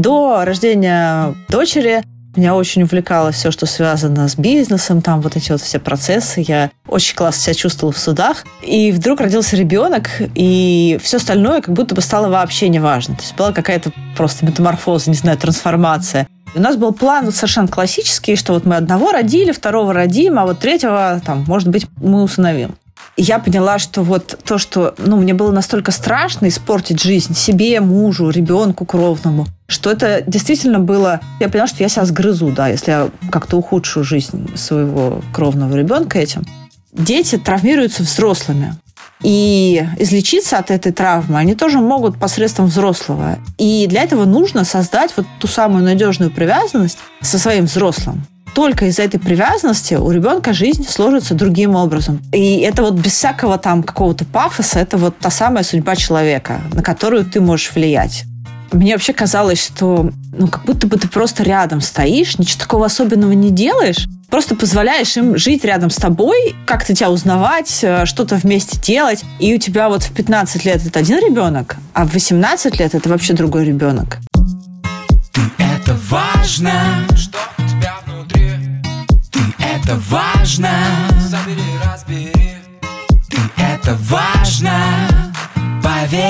до рождения дочери меня очень увлекало все, что связано с бизнесом, там вот эти вот все процессы. Я очень классно себя чувствовала в судах. И вдруг родился ребенок, и все остальное как будто бы стало вообще неважно. То есть была какая-то просто метаморфоза, не знаю, трансформация. И у нас был план вот совершенно классический, что вот мы одного родили, второго родим, а вот третьего, там, может быть, мы усыновим. Я поняла, что вот то, что ну, мне было настолько страшно испортить жизнь себе, мужу, ребенку кровному, что это действительно было... Я поняла, что я себя сгрызу, да, если я как-то ухудшу жизнь своего кровного ребенка этим. Дети травмируются взрослыми. И излечиться от этой травмы они тоже могут посредством взрослого. И для этого нужно создать вот ту самую надежную привязанность со своим взрослым только из-за этой привязанности у ребенка жизнь сложится другим образом. И это вот без всякого там какого-то пафоса, это вот та самая судьба человека, на которую ты можешь влиять. Мне вообще казалось, что ну, как будто бы ты просто рядом стоишь, ничего такого особенного не делаешь, просто позволяешь им жить рядом с тобой, как-то тебя узнавать, э, что-то вместе делать. И у тебя вот в 15 лет это один ребенок, а в 18 лет это вообще другой ребенок. Ты это важно, что это важно Забери, разбери Ты это важно Поверь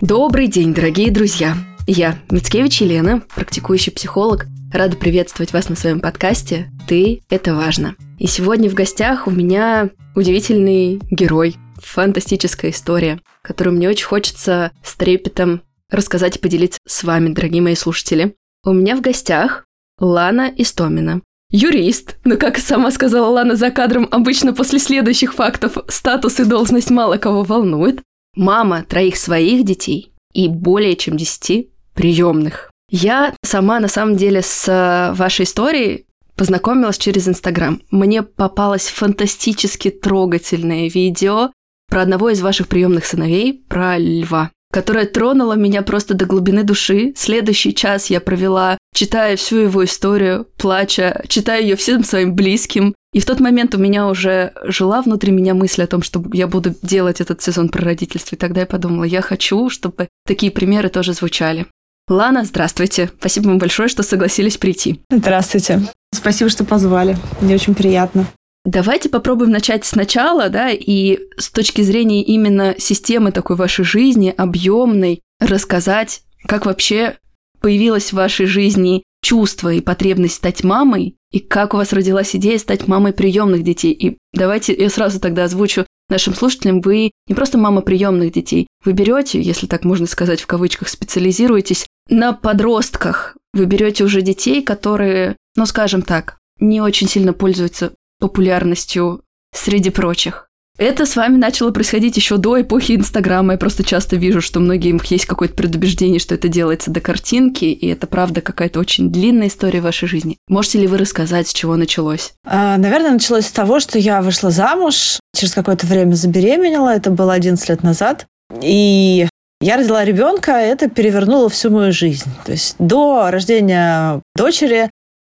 Добрый день, дорогие друзья! Я Мицкевич Елена, практикующий психолог. Рада приветствовать вас на своем подкасте «Ты – это важно». И сегодня в гостях у меня удивительный герой, фантастическая история, которую мне очень хочется с трепетом рассказать и поделиться с вами, дорогие мои слушатели. У меня в гостях Лана Истомина. Юрист, но, как сама сказала Лана за кадром, обычно после следующих фактов статус и должность мало кого волнует. Мама троих своих детей и более чем десяти приемных. Я сама, на самом деле, с э, вашей историей познакомилась через Инстаграм. Мне попалось фантастически трогательное видео про одного из ваших приемных сыновей, про льва которая тронула меня просто до глубины души. Следующий час я провела, читая всю его историю, плача, читая ее всем своим близким. И в тот момент у меня уже жила внутри меня мысль о том, что я буду делать этот сезон про родительство. И тогда я подумала, я хочу, чтобы такие примеры тоже звучали. Лана, здравствуйте. Спасибо вам большое, что согласились прийти. Здравствуйте. Спасибо, что позвали. Мне очень приятно. Давайте попробуем начать сначала, да, и с точки зрения именно системы такой вашей жизни, объемной, рассказать, как вообще появилось в вашей жизни чувство и потребность стать мамой, и как у вас родилась идея стать мамой приемных детей. И давайте я сразу тогда озвучу нашим слушателям, вы не просто мама приемных детей, вы берете, если так можно сказать в кавычках, специализируетесь на подростках. Вы берете уже детей, которые, ну скажем так, не очень сильно пользуются популярностью среди прочих. Это с вами начало происходить еще до эпохи Инстаграма. Я просто часто вижу, что многие есть какое-то предубеждение, что это делается до картинки, и это правда какая-то очень длинная история вашей жизни. Можете ли вы рассказать, с чего началось? А, наверное, началось с того, что я вышла замуж, через какое-то время забеременела, это было 11 лет назад, и я родила ребенка, это перевернуло всю мою жизнь. То есть до рождения дочери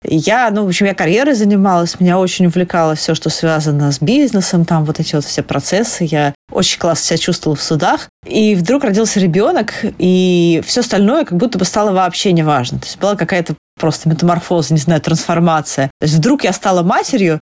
я, ну, в общем, я карьерой занималась, меня очень увлекало все, что связано с бизнесом, там вот эти вот все процессы. Я очень классно себя чувствовала в судах. И вдруг родился ребенок, и все остальное как будто бы стало вообще неважно. То есть была какая-то просто метаморфоза, не знаю, трансформация. То есть вдруг я стала матерью,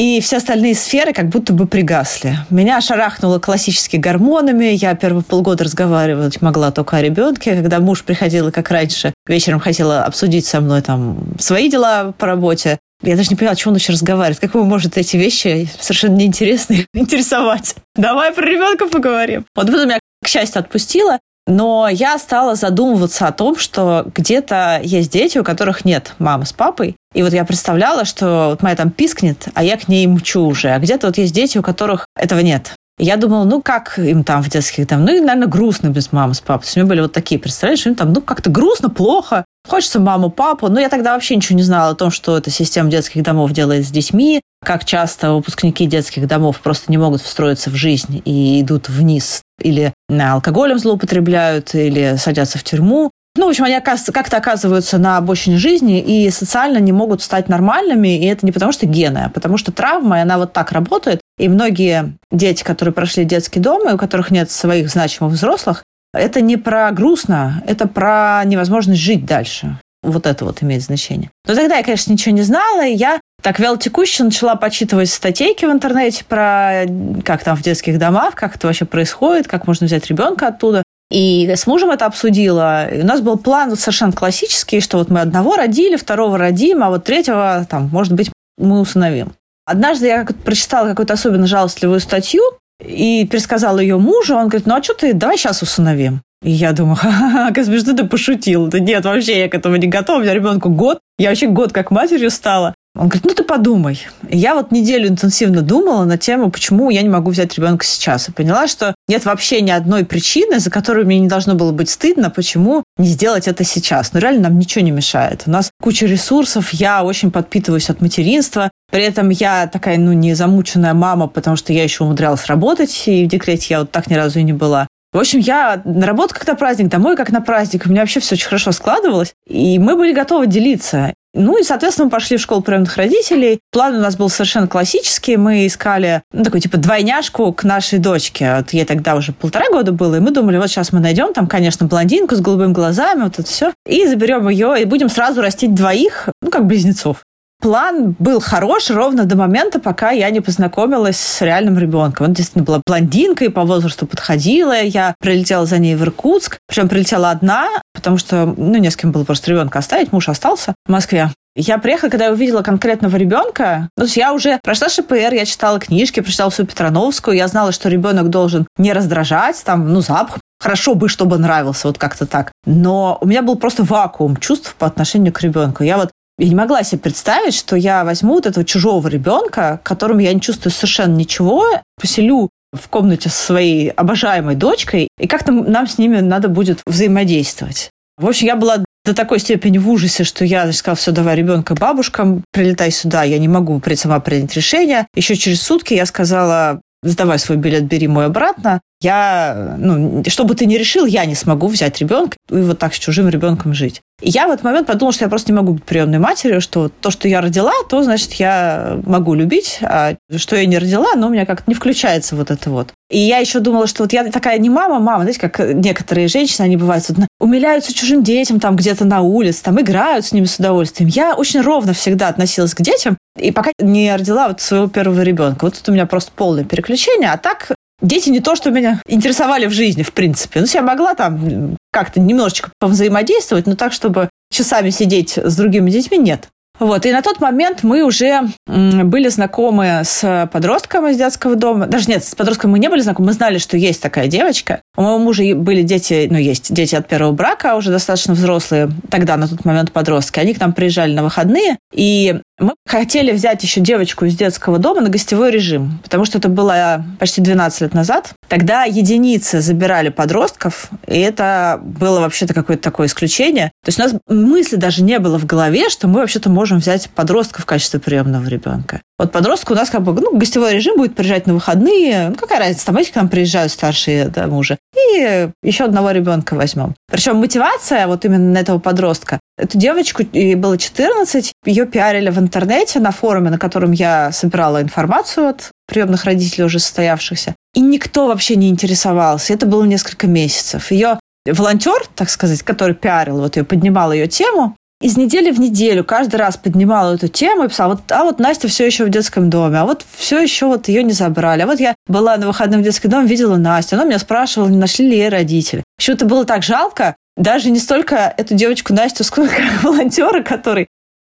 и все остальные сферы как будто бы пригасли. Меня шарахнуло классически гормонами. Я первые полгода разговаривать могла только о ребенке. Когда муж приходил, как раньше, вечером хотела обсудить со мной там свои дела по работе. Я даже не поняла, о чем он вообще разговаривает. Как его может эти вещи совершенно неинтересные интересовать? Давай про ребенка поговорим. Вот потом меня, к счастью, отпустила. Но я стала задумываться о том, что где-то есть дети, у которых нет мамы с папой. И вот я представляла, что вот моя там пискнет, а я к ней мчу уже. А где-то вот есть дети, у которых этого нет. Я думала, ну как им там в детских там, ну, наверное, грустно без мамы с папой. То есть у меня были вот такие, представляешь, им там, ну, как-то грустно, плохо, хочется маму, папу. Но я тогда вообще ничего не знала о том, что эта система детских домов делает с детьми, как часто выпускники детских домов просто не могут встроиться в жизнь и идут вниз или на алкоголем злоупотребляют, или садятся в тюрьму. Ну, в общем, они как-то оказываются на обочине жизни и социально не могут стать нормальными. И это не потому, что гены, а потому что травма, и она вот так работает. И многие дети, которые прошли детский дом, и у которых нет своих значимых взрослых, это не про грустно, это про невозможность жить дальше. Вот это вот имеет значение. Но тогда я, конечно, ничего не знала, и я так вялотекуще начала почитывать статейки в интернете про как там в детских домах, как это вообще происходит, как можно взять ребенка оттуда. И с мужем это обсудила. И у нас был план совершенно классический, что вот мы одного родили, второго родим, а вот третьего, там, может быть, мы усыновим. Однажды я прочитала какую-то особенно жалостливую статью и пересказала ее мужу. Он говорит, ну а что ты, давай сейчас усыновим. И я думаю, ха-ха, как смешно ты пошутил. Да нет, вообще я к этому не готова. У меня ребенку год. Я вообще год как матерью стала. Он говорит, ну ты подумай. я вот неделю интенсивно думала на тему, почему я не могу взять ребенка сейчас. И поняла, что нет вообще ни одной причины, за которую мне не должно было быть стыдно, почему не сделать это сейчас. Но реально нам ничего не мешает. У нас куча ресурсов, я очень подпитываюсь от материнства. При этом я такая, ну, не замученная мама, потому что я еще умудрялась работать, и в декрете я вот так ни разу и не была. В общем, я на работу как на праздник, домой как на праздник. У меня вообще все очень хорошо складывалось. И мы были готовы делиться. Ну и, соответственно, мы пошли в школу приемных родителей. План у нас был совершенно классический. Мы искали, ну, такой, типа, двойняшку к нашей дочке. Вот ей тогда уже полтора года было, и мы думали, вот сейчас мы найдем там, конечно, блондинку с голубыми глазами, вот это все, и заберем ее, и будем сразу растить двоих, ну, как близнецов. План был хорош ровно до момента, пока я не познакомилась с реальным ребенком. Он действительно была блондинкой, по возрасту подходила. Я прилетела за ней в Иркутск. Причем прилетела одна, потому что, ну, не с кем было просто ребенка оставить. Муж остался в Москве. Я приехала, когда я увидела конкретного ребенка. Ну, то есть я уже прошла ШПР, я читала книжки, прочитала всю Петрановскую. Я знала, что ребенок должен не раздражать, там, ну, запах Хорошо бы, чтобы нравился, вот как-то так. Но у меня был просто вакуум чувств по отношению к ребенку. Я вот я не могла себе представить, что я возьму вот этого чужого ребенка, которому я не чувствую совершенно ничего, поселю в комнате со своей обожаемой дочкой, и как-то нам с ними надо будет взаимодействовать. В общем, я была до такой степени в ужасе, что я значит, сказала, все, давай ребенка бабушкам, прилетай сюда, я не могу сама принять решение. Еще через сутки я сказала, сдавай свой билет, бери мой обратно. Я, ну, что бы ты ни решил, я не смогу взять ребенка и вот так с чужим ребенком жить. И я в этот момент подумала, что я просто не могу быть приемной матерью, что то, что я родила, то, значит, я могу любить, а что я не родила, но у меня как-то не включается вот это вот. И я еще думала, что вот я такая не мама, мама, знаете, как некоторые женщины, они бывают, вот, умиляются чужим детям там где-то на улице, там играют с ними с удовольствием. Я очень ровно всегда относилась к детям, и пока не родила вот своего первого ребенка. Вот тут у меня просто полное переключение, а так Дети не то, что меня интересовали в жизни, в принципе. Ну, я могла там как-то немножечко повзаимодействовать, но так, чтобы часами сидеть с другими детьми, нет. Вот. И на тот момент мы уже были знакомы с подростком из детского дома. Даже нет, с подростком мы не были знакомы, мы знали, что есть такая девочка. У моего мужа были дети, ну, есть дети от первого брака, уже достаточно взрослые, тогда на тот момент подростки. Они к нам приезжали на выходные, и мы хотели взять еще девочку из детского дома на гостевой режим, потому что это было почти 12 лет назад. Тогда единицы забирали подростков, и это было вообще-то какое-то такое исключение. То есть у нас мысли даже не было в голове, что мы вообще-то можем взять подростка в качестве приемного ребенка. Вот подростку у нас как бы ну, гостевой режим будет приезжать на выходные. Ну, какая разница, там эти к нам приезжают старшие да, мужа. И еще одного ребенка возьмем. Причем мотивация вот именно на этого подростка Эту девочку, ей было 14, ее пиарили в интернете на форуме, на котором я собирала информацию от приемных родителей уже состоявшихся. И никто вообще не интересовался. Это было несколько месяцев. Ее волонтер, так сказать, который пиарил, вот ее поднимал ее тему, из недели в неделю каждый раз поднимал эту тему и писал, вот, а вот Настя все еще в детском доме, а вот все еще вот ее не забрали. А вот я была на выходном в детском доме, видела Настю, она меня спрашивала, не нашли ли ей родители. Это было так жалко, даже не столько эту девочку Настю, сколько волонтера, который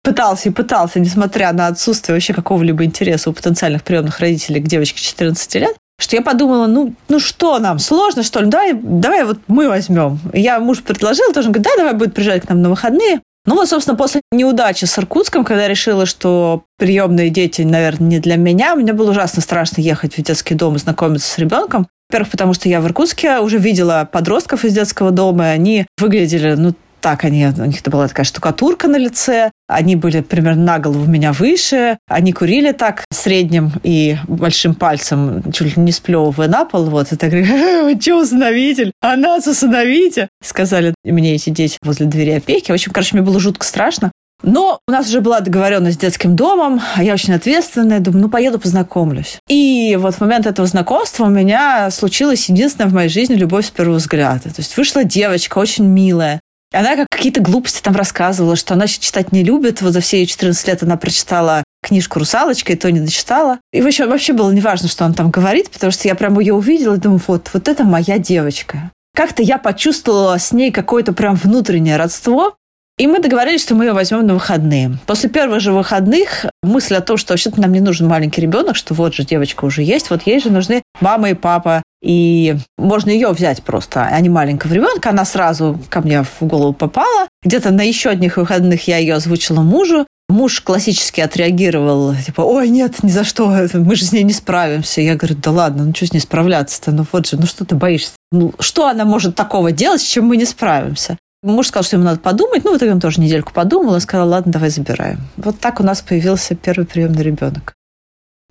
пытался и пытался, несмотря на отсутствие вообще какого-либо интереса у потенциальных приемных родителей к девочке 14 лет, что я подумала, ну, ну что нам, сложно, что ли? Давай, давай вот мы возьмем. Я муж предложил, тоже говорит, да, давай будет приезжать к нам на выходные. Ну вот, собственно, после неудачи с Иркутском, когда я решила, что приемные дети, наверное, не для меня, мне было ужасно страшно ехать в детский дом и знакомиться с ребенком. Во-первых, потому что я в Иркутске уже видела подростков из детского дома, и они выглядели, ну, так они, у них была такая штукатурка на лице, они были примерно на голову меня выше, они курили так средним и большим пальцем, чуть ли не сплевывая на пол, вот, и так говорили, вы что, усыновитель? А нас усыновите? Сказали мне эти дети возле двери опеки. В общем, короче, мне было жутко страшно. Но у нас уже была договоренность с детским домом, а я очень ответственная, думаю, ну, поеду познакомлюсь. И вот в момент этого знакомства у меня случилась единственная в моей жизни любовь с первого взгляда. То есть вышла девочка очень милая, она как какие-то глупости там рассказывала, что она читать не любит. Вот за все ее 14 лет она прочитала книжку «Русалочка», и то не дочитала. И вообще, вообще было неважно, что он там говорит, потому что я прям ее увидела и думаю, вот, вот это моя девочка. Как-то я почувствовала с ней какое-то прям внутреннее родство, и мы договорились, что мы ее возьмем на выходные. После первых же выходных мысль о том, что вообще-то нам не нужен маленький ребенок, что вот же девочка уже есть, вот ей же нужны мама и папа. И можно ее взять просто, а не маленького ребенка. Она сразу ко мне в голову попала. Где-то на еще одних выходных я ее озвучила мужу. Муж классически отреагировал, типа, ой, нет, ни за что, мы же с ней не справимся. Я говорю, да ладно, ну что с ней справляться-то? Ну вот же, ну что ты боишься? Ну что она может такого делать, с чем мы не справимся? Муж сказал, что ему надо подумать. Ну, в итоге он тоже недельку подумал и сказал, ладно, давай забираем. Вот так у нас появился первый приемный ребенок.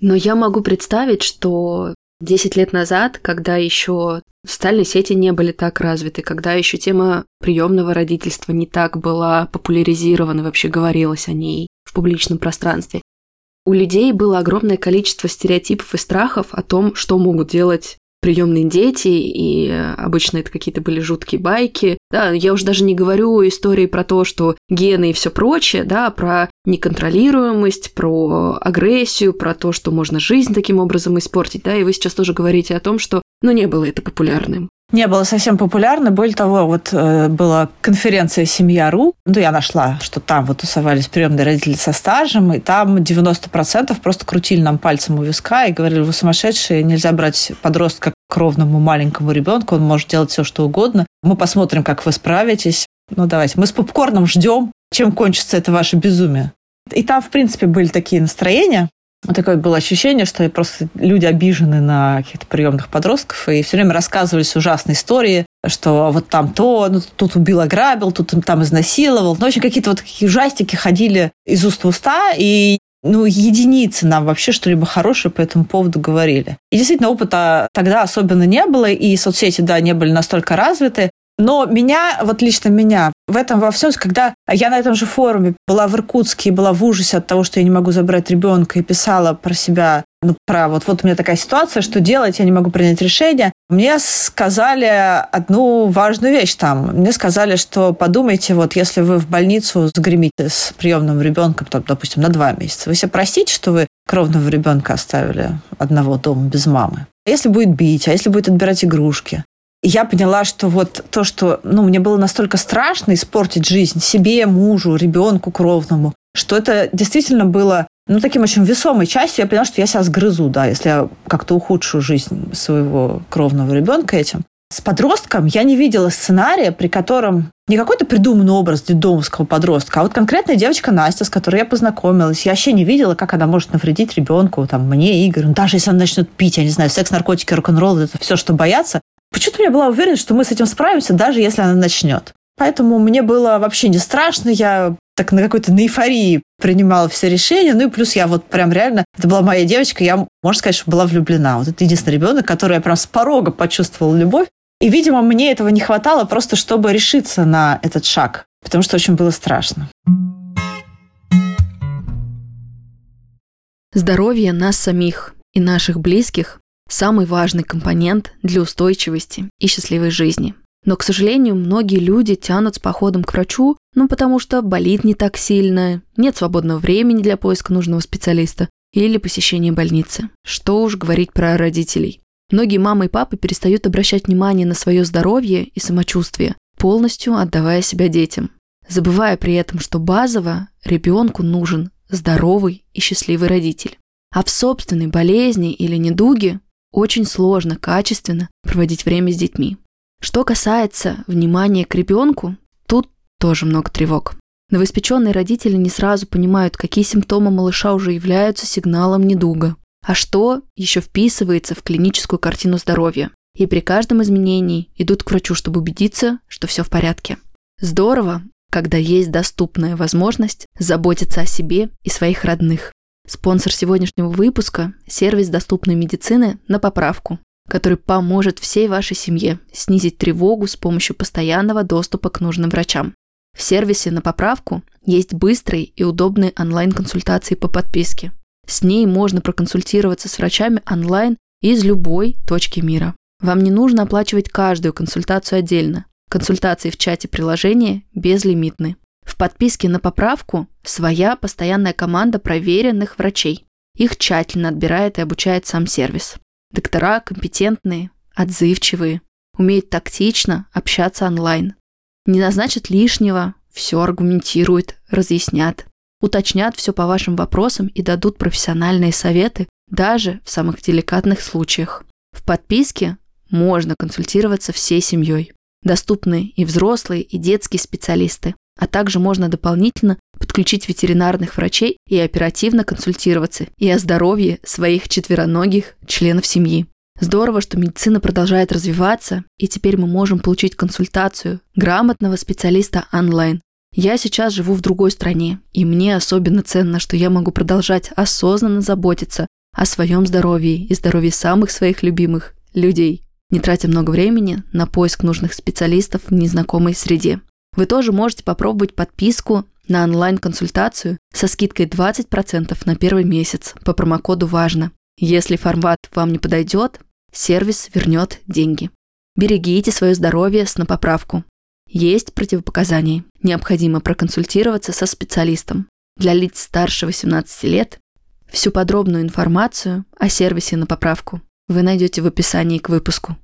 Но я могу представить, что 10 лет назад, когда еще социальные сети не были так развиты, когда еще тема приемного родительства не так была популяризирована, вообще говорилось о ней в публичном пространстве, у людей было огромное количество стереотипов и страхов о том, что могут делать приемные дети, и обычно это какие-то были жуткие байки. Да, я уже даже не говорю истории про то, что гены и все прочее, да, про неконтролируемость, про агрессию, про то, что можно жизнь таким образом испортить, да, и вы сейчас тоже говорите о том, что, ну, не было это популярным не было совсем популярно. Более того, вот э, была конференция «Семья.ру». Ну, я нашла, что там вот тусовались приемные родители со стажем, и там 90% просто крутили нам пальцем у виска и говорили, вы сумасшедшие, нельзя брать подростка к ровному маленькому ребенку, он может делать все, что угодно. Мы посмотрим, как вы справитесь. Ну, давайте. Мы с попкорном ждем, чем кончится это ваше безумие. И там, в принципе, были такие настроения. Вот такое было ощущение, что просто люди обижены на каких-то приемных подростков и все время рассказывались ужасные истории, что вот там то, ну, тут убил, ограбил, тут там изнасиловал. Ну, общем, какие-то вот такие ужастики ходили из уст в уста, и ну, единицы нам вообще что-либо хорошее по этому поводу говорили. И действительно, опыта тогда особенно не было, и соцсети, да, не были настолько развиты. Но меня, вот лично меня, в этом во всем, когда я на этом же форуме была в Иркутске и была в ужасе от того, что я не могу забрать ребенка и писала про себя, ну, про вот, вот у меня такая ситуация, что делать, я не могу принять решение. Мне сказали одну важную вещь там. Мне сказали, что подумайте, вот если вы в больницу загремите с приемным ребенком, там, допустим, на два месяца, вы себе простите, что вы кровного ребенка оставили одного дома без мамы? А если будет бить, а если будет отбирать игрушки? я поняла, что вот то, что ну, мне было настолько страшно испортить жизнь себе, мужу, ребенку кровному, что это действительно было ну, таким очень весомой частью. Я поняла, что я себя сгрызу, да, если я как-то ухудшу жизнь своего кровного ребенка этим. С подростком я не видела сценария, при котором не какой-то придуманный образ детдомовского подростка, а вот конкретная девочка Настя, с которой я познакомилась. Я вообще не видела, как она может навредить ребенку, там, мне, Игорь. Ну, даже если она начнет пить, я не знаю, секс, наркотики, рок-н-ролл, это все, что боятся. Почему-то я была уверена, что мы с этим справимся, даже если она начнет. Поэтому мне было вообще не страшно, я так на какой-то на эйфории принимала все решения. Ну и плюс я вот прям реально, это была моя девочка, я, можно сказать, что была влюблена. Вот это единственный ребенок, который я прям с порога почувствовала любовь. И, видимо, мне этого не хватало просто, чтобы решиться на этот шаг, потому что очень было страшно. Здоровье нас самих и наших близких самый важный компонент для устойчивости и счастливой жизни. Но, к сожалению, многие люди тянут с походом к врачу, ну потому что болит не так сильно, нет свободного времени для поиска нужного специалиста или посещения больницы. Что уж говорить про родителей. Многие мамы и папы перестают обращать внимание на свое здоровье и самочувствие, полностью отдавая себя детям, забывая при этом, что базово ребенку нужен здоровый и счастливый родитель. А в собственной болезни или недуге очень сложно качественно проводить время с детьми. Что касается внимания к ребенку, тут тоже много тревог. Новоиспеченные родители не сразу понимают, какие симптомы малыша уже являются сигналом недуга, а что еще вписывается в клиническую картину здоровья. И при каждом изменении идут к врачу, чтобы убедиться, что все в порядке. Здорово, когда есть доступная возможность заботиться о себе и своих родных. Спонсор сегодняшнего выпуска – сервис доступной медицины на поправку, который поможет всей вашей семье снизить тревогу с помощью постоянного доступа к нужным врачам. В сервисе на поправку есть быстрые и удобные онлайн-консультации по подписке. С ней можно проконсультироваться с врачами онлайн из любой точки мира. Вам не нужно оплачивать каждую консультацию отдельно. Консультации в чате приложения безлимитны. В подписке на поправку своя постоянная команда проверенных врачей. Их тщательно отбирает и обучает сам сервис. Доктора компетентные, отзывчивые, умеют тактично общаться онлайн. Не назначат лишнего, все аргументируют, разъяснят. Уточнят все по вашим вопросам и дадут профессиональные советы даже в самых деликатных случаях. В подписке можно консультироваться всей семьей. Доступны и взрослые, и детские специалисты. А также можно дополнительно подключить ветеринарных врачей и оперативно консультироваться и о здоровье своих четвероногих членов семьи. Здорово, что медицина продолжает развиваться, и теперь мы можем получить консультацию грамотного специалиста онлайн. Я сейчас живу в другой стране, и мне особенно ценно, что я могу продолжать осознанно заботиться о своем здоровье и здоровье самых своих любимых людей, не тратя много времени на поиск нужных специалистов в незнакомой среде. Вы тоже можете попробовать подписку на онлайн-консультацию со скидкой 20% на первый месяц по промокоду «Важно». Если формат вам не подойдет, сервис вернет деньги. Берегите свое здоровье с на поправку. Есть противопоказания. Необходимо проконсультироваться со специалистом. Для лиц старше 18 лет всю подробную информацию о сервисе на поправку вы найдете в описании к выпуску.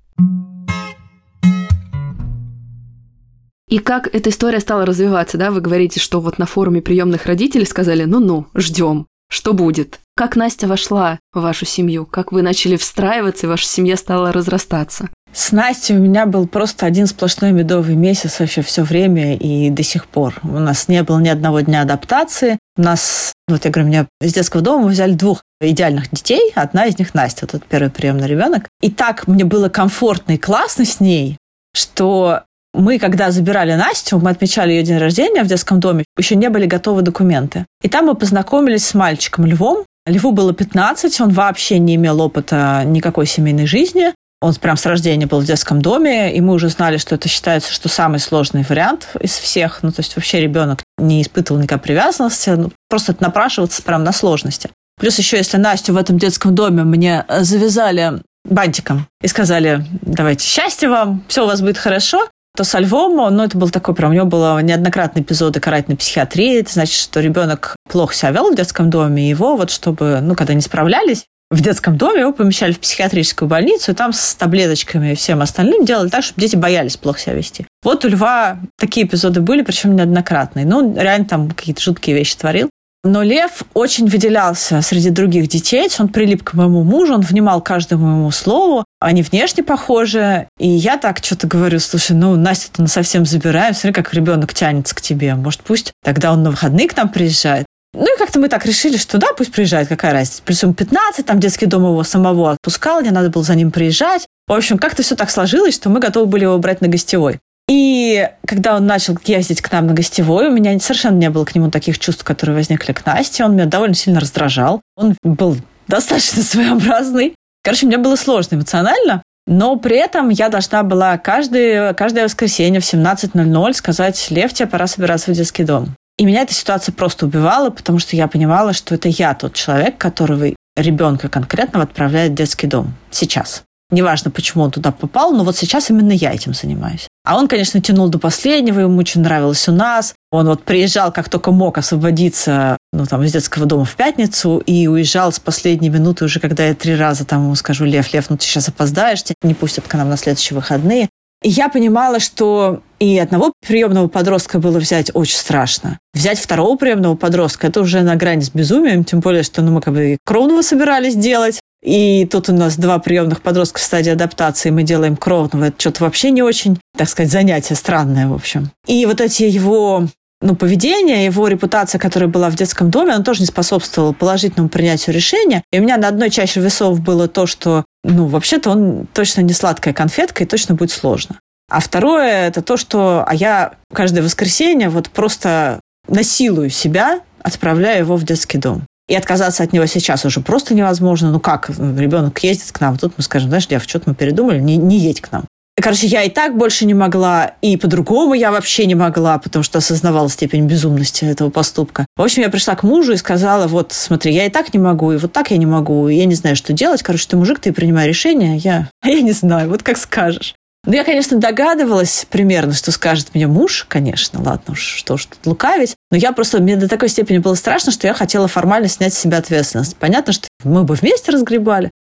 И как эта история стала развиваться, да? Вы говорите, что вот на форуме приемных родителей сказали, ну-ну, ждем, что будет? Как Настя вошла в вашу семью? Как вы начали встраиваться, и ваша семья стала разрастаться? С Настей у меня был просто один сплошной медовый месяц вообще все время и до сих пор. У нас не было ни одного дня адаптации. У нас, вот я говорю, меня из детского дома взяли двух идеальных детей. Одна из них Настя, вот этот первый приемный ребенок. И так мне было комфортно и классно с ней, что мы, когда забирали Настю, мы отмечали ее день рождения в детском доме, еще не были готовы документы. И там мы познакомились с мальчиком Львом. Льву было 15, он вообще не имел опыта никакой семейной жизни. Он прям с рождения был в детском доме, и мы уже знали, что это считается, что самый сложный вариант из всех. Ну, то есть вообще ребенок не испытывал никакой привязанности, ну, просто напрашиваться прям на сложности. Плюс еще, если Настю в этом детском доме мне завязали бантиком и сказали, давайте счастья вам, все у вас будет хорошо, то со Львом, ну, это был такой прям, у него было неоднократные эпизоды карательной психиатрии. Это значит, что ребенок плохо себя вел в детском доме, и его вот чтобы, ну, когда не справлялись, в детском доме его помещали в психиатрическую больницу, и там с таблеточками и всем остальным делали так, чтобы дети боялись плохо себя вести. Вот у Льва такие эпизоды были, причем неоднократные. Ну, реально там какие-то жуткие вещи творил. Но Лев очень выделялся среди других детей. Он прилип к моему мужу, он внимал каждому моему слову. Они внешне похожи. И я так что-то говорю, слушай, ну, Настю-то на совсем забираем. Смотри, как ребенок тянется к тебе. Может, пусть тогда он на выходные к нам приезжает. Ну и как-то мы так решили, что да, пусть приезжает, какая разница. Плюс ему 15, там детский дом его самого отпускал, мне надо было за ним приезжать. В общем, как-то все так сложилось, что мы готовы были его брать на гостевой. И когда он начал ездить к нам на гостевой, у меня совершенно не было к нему таких чувств, которые возникли к Насте. Он меня довольно сильно раздражал. Он был достаточно своеобразный. Короче, мне было сложно эмоционально. Но при этом я должна была каждое, каждое воскресенье в 17.00 сказать, Лев, тебе пора собираться в детский дом. И меня эта ситуация просто убивала, потому что я понимала, что это я тот человек, которого ребенка конкретного отправляет в детский дом сейчас. Неважно, почему он туда попал, но вот сейчас именно я этим занимаюсь. А он, конечно, тянул до последнего, ему очень нравилось у нас. Он вот приезжал, как только мог освободиться ну, там, из детского дома в пятницу и уезжал с последней минуты уже, когда я три раза там ему скажу, Лев, Лев, ну ты сейчас опоздаешь, тебя не пустят к нам на следующие выходные. И я понимала, что и одного приемного подростка было взять очень страшно. Взять второго приемного подростка – это уже на грани с безумием, тем более, что ну, мы как бы кровного собирались делать. И тут у нас два приемных подростка в стадии адаптации, мы делаем кровного. Это что-то вообще не очень, так сказать, занятие странное, в общем. И вот эти его ну, поведение, его репутация, которая была в детском доме, она тоже не способствовала положительному принятию решения. И у меня на одной чаще весов было то, что, ну, вообще-то он точно не сладкая конфетка и точно будет сложно. А второе – это то, что а я каждое воскресенье вот просто насилую себя, отправляя его в детский дом. И отказаться от него сейчас уже просто невозможно. Ну как, ребенок ездит к нам, тут мы скажем, знаешь, Лев, что-то мы передумали, не, не едь к нам. Короче, я и так больше не могла, и по-другому я вообще не могла, потому что осознавала степень безумности этого поступка. В общем, я пришла к мужу и сказала, вот, смотри, я и так не могу, и вот так я не могу, и я не знаю, что делать. Короче, ты мужик, ты принимай решение, я, я не знаю, вот как скажешь. Ну, я, конечно, догадывалась примерно, что скажет мне муж, конечно, ладно уж, что ж тут лукавить. Но я просто, мне до такой степени было страшно, что я хотела формально снять с себя ответственность. Понятно, что мы бы вместе разгребали.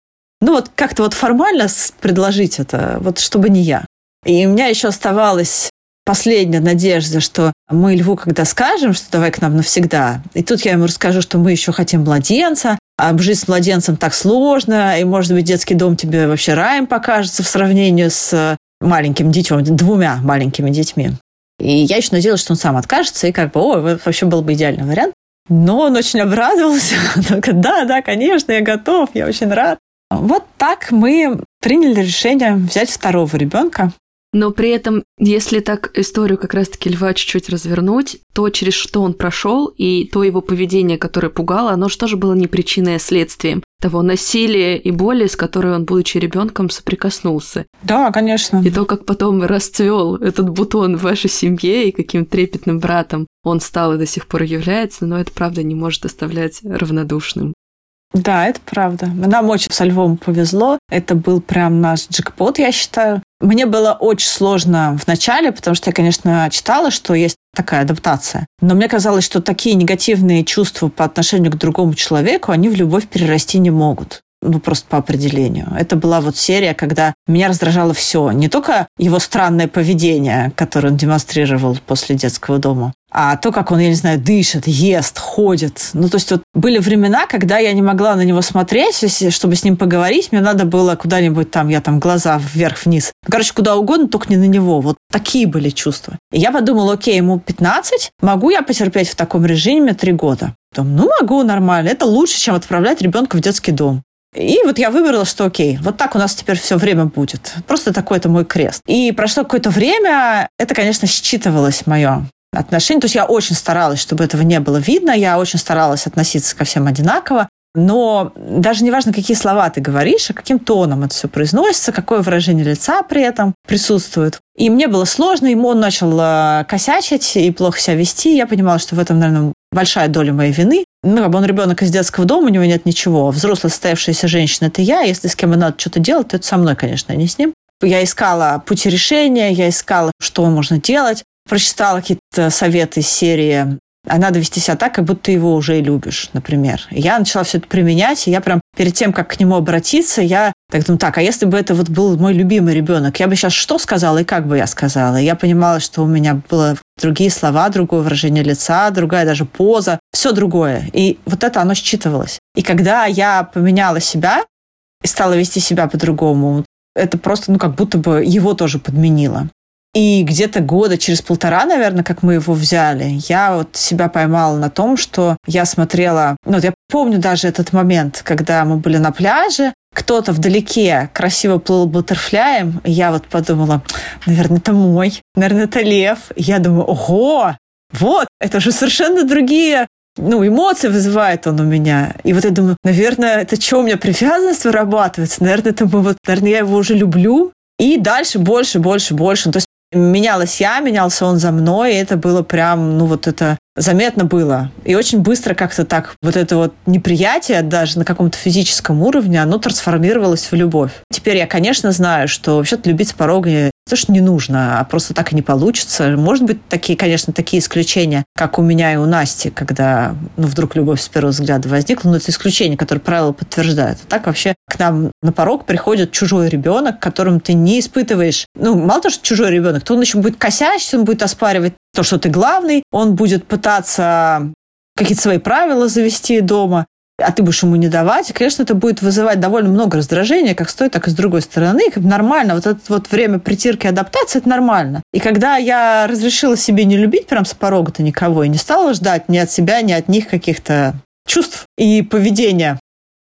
Ну, вот как-то вот формально предложить это, вот чтобы не я. И у меня еще оставалась последняя надежда, что мы Льву когда скажем, что давай к нам навсегда, и тут я ему расскажу, что мы еще хотим младенца, а жить с младенцем так сложно, и, может быть, детский дом тебе вообще раем покажется в сравнении с маленьким детем, двумя маленькими детьми. И я еще надеялась, что он сам откажется, и как бы, о, вообще был бы идеальный вариант. Но он очень обрадовался. да, да, конечно, я готов, я очень рад. Вот так мы приняли решение взять второго ребенка. Но при этом, если так историю как раз-таки льва чуть-чуть развернуть, то, через что он прошел, и то его поведение, которое пугало, оно же тоже было не причиной, а следствием того насилия и боли, с которой он, будучи ребенком, соприкоснулся. Да, конечно. И то, как потом расцвел этот бутон в вашей семье, и каким трепетным братом он стал и до сих пор является, но это, правда, не может оставлять равнодушным. Да, это правда. Нам очень со Львом повезло. Это был прям наш джекпот, я считаю. Мне было очень сложно в начале, потому что я, конечно, читала, что есть такая адаптация. Но мне казалось, что такие негативные чувства по отношению к другому человеку, они в любовь перерасти не могут ну, просто по определению. Это была вот серия, когда меня раздражало все. Не только его странное поведение, которое он демонстрировал после детского дома, а то, как он, я не знаю, дышит, ест, ходит. Ну, то есть вот были времена, когда я не могла на него смотреть, чтобы с ним поговорить, мне надо было куда-нибудь там, я там глаза вверх-вниз. Короче, куда угодно, только не на него. Вот такие были чувства. И я подумала, окей, ему 15, могу я потерпеть в таком режиме 3 года? Думаю, ну, могу нормально. Это лучше, чем отправлять ребенка в детский дом. И вот я выбрала, что окей, вот так у нас теперь все время будет. Просто такой это мой крест. И прошло какое-то время, это, конечно, считывалось мое отношение. То есть я очень старалась, чтобы этого не было видно. Я очень старалась относиться ко всем одинаково. Но даже не важно, какие слова ты говоришь, а каким тоном это все произносится, какое выражение лица при этом присутствует. И мне было сложно, ему он начал э, косячить и плохо себя вести. Я понимала, что в этом, наверное, большая доля моей вины. Ну, как бы он ребенок из детского дома, у него нет ничего. Взрослая состоявшаяся женщина – это я. Если с кем надо что-то делать, то это со мной, конечно, а не с ним. Я искала пути решения, я искала, что можно делать. Прочитала какие-то советы из серии а надо вести себя так, как будто ты его уже и любишь, например. я начала все это применять, и я прям перед тем, как к нему обратиться, я так думаю, так, а если бы это вот был мой любимый ребенок, я бы сейчас что сказала и как бы я сказала? И я понимала, что у меня было другие слова, другое выражение лица, другая даже поза, все другое. И вот это оно считывалось. И когда я поменяла себя и стала вести себя по-другому, это просто, ну, как будто бы его тоже подменило. И где-то года через полтора, наверное, как мы его взяли, я вот себя поймала на том, что я смотрела... Ну, вот я помню даже этот момент, когда мы были на пляже, кто-то вдалеке красиво плыл бутерфляем, и я вот подумала, наверное, это мой, наверное, это лев. И я думаю, ого, вот, это же совершенно другие ну, эмоции вызывает он у меня. И вот я думаю, наверное, это что, у меня привязанность вырабатывается? Наверное, это вот, наверное, я его уже люблю. И дальше больше, больше, больше. Ну, то есть менялась я, менялся он за мной, и это было прям, ну вот это заметно было. И очень быстро как-то так вот это вот неприятие даже на каком-то физическом уровне, оно трансформировалось в любовь. Теперь я, конечно, знаю, что вообще-то любить с порога то, что не нужно, а просто так и не получится. Может быть, такие, конечно, такие исключения, как у меня и у Насти, когда ну, вдруг любовь с первого взгляда возникла, но это исключение, которое правила подтверждает. А так вообще к нам на порог приходит чужой ребенок, которым ты не испытываешь. Ну, мало того, что чужой ребенок, то он еще будет косячить, он будет оспаривать то, что ты главный, он будет пытаться какие-то свои правила завести дома, а ты будешь ему не давать, и, конечно, это будет вызывать довольно много раздражения, как с той, так и с другой стороны. Как нормально, вот это вот время притирки и адаптации, это нормально. И когда я разрешила себе не любить прям с порога-то никого, и не стала ждать ни от себя, ни от них каких-то чувств и поведения,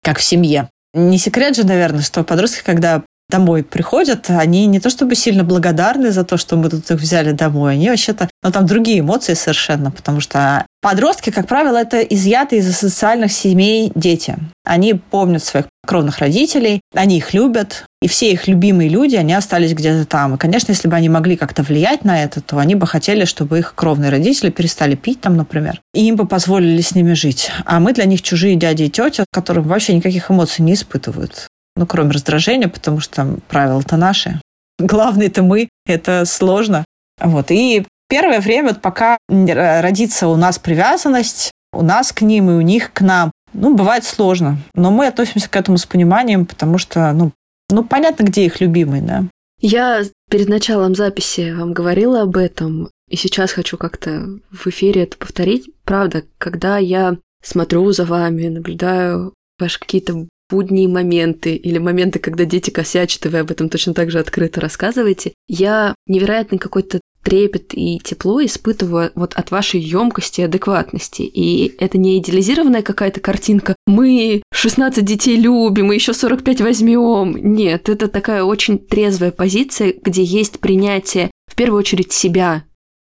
как в семье. Не секрет же, наверное, что подростки, когда домой приходят, они не то чтобы сильно благодарны за то, что мы тут их взяли домой, они вообще-то, ну там другие эмоции совершенно, потому что подростки, как правило, это изъятые из социальных семей дети. Они помнят своих кровных родителей, они их любят, и все их любимые люди, они остались где-то там. И, конечно, если бы они могли как-то влиять на это, то они бы хотели, чтобы их кровные родители перестали пить там, например, и им бы позволили с ними жить. А мы для них чужие дяди и тети, которым вообще никаких эмоций не испытывают. Ну, кроме раздражения, потому что там правила-то наши. Главное-то мы, это сложно. Вот. И первое время, пока родится у нас привязанность, у нас к ним и у них к нам, ну, бывает сложно. Но мы относимся к этому с пониманием, потому что, ну, ну понятно, где их любимый, да. Я перед началом записи вам говорила об этом, и сейчас хочу как-то в эфире это повторить. Правда, когда я смотрю за вами, наблюдаю ваши какие-то будние моменты или моменты, когда дети косячат, и вы об этом точно так же открыто рассказываете, я невероятный какой-то трепет и тепло испытываю вот от вашей емкости и адекватности. И это не идеализированная какая-то картинка. Мы 16 детей любим, и еще 45 возьмем. Нет, это такая очень трезвая позиция, где есть принятие в первую очередь себя,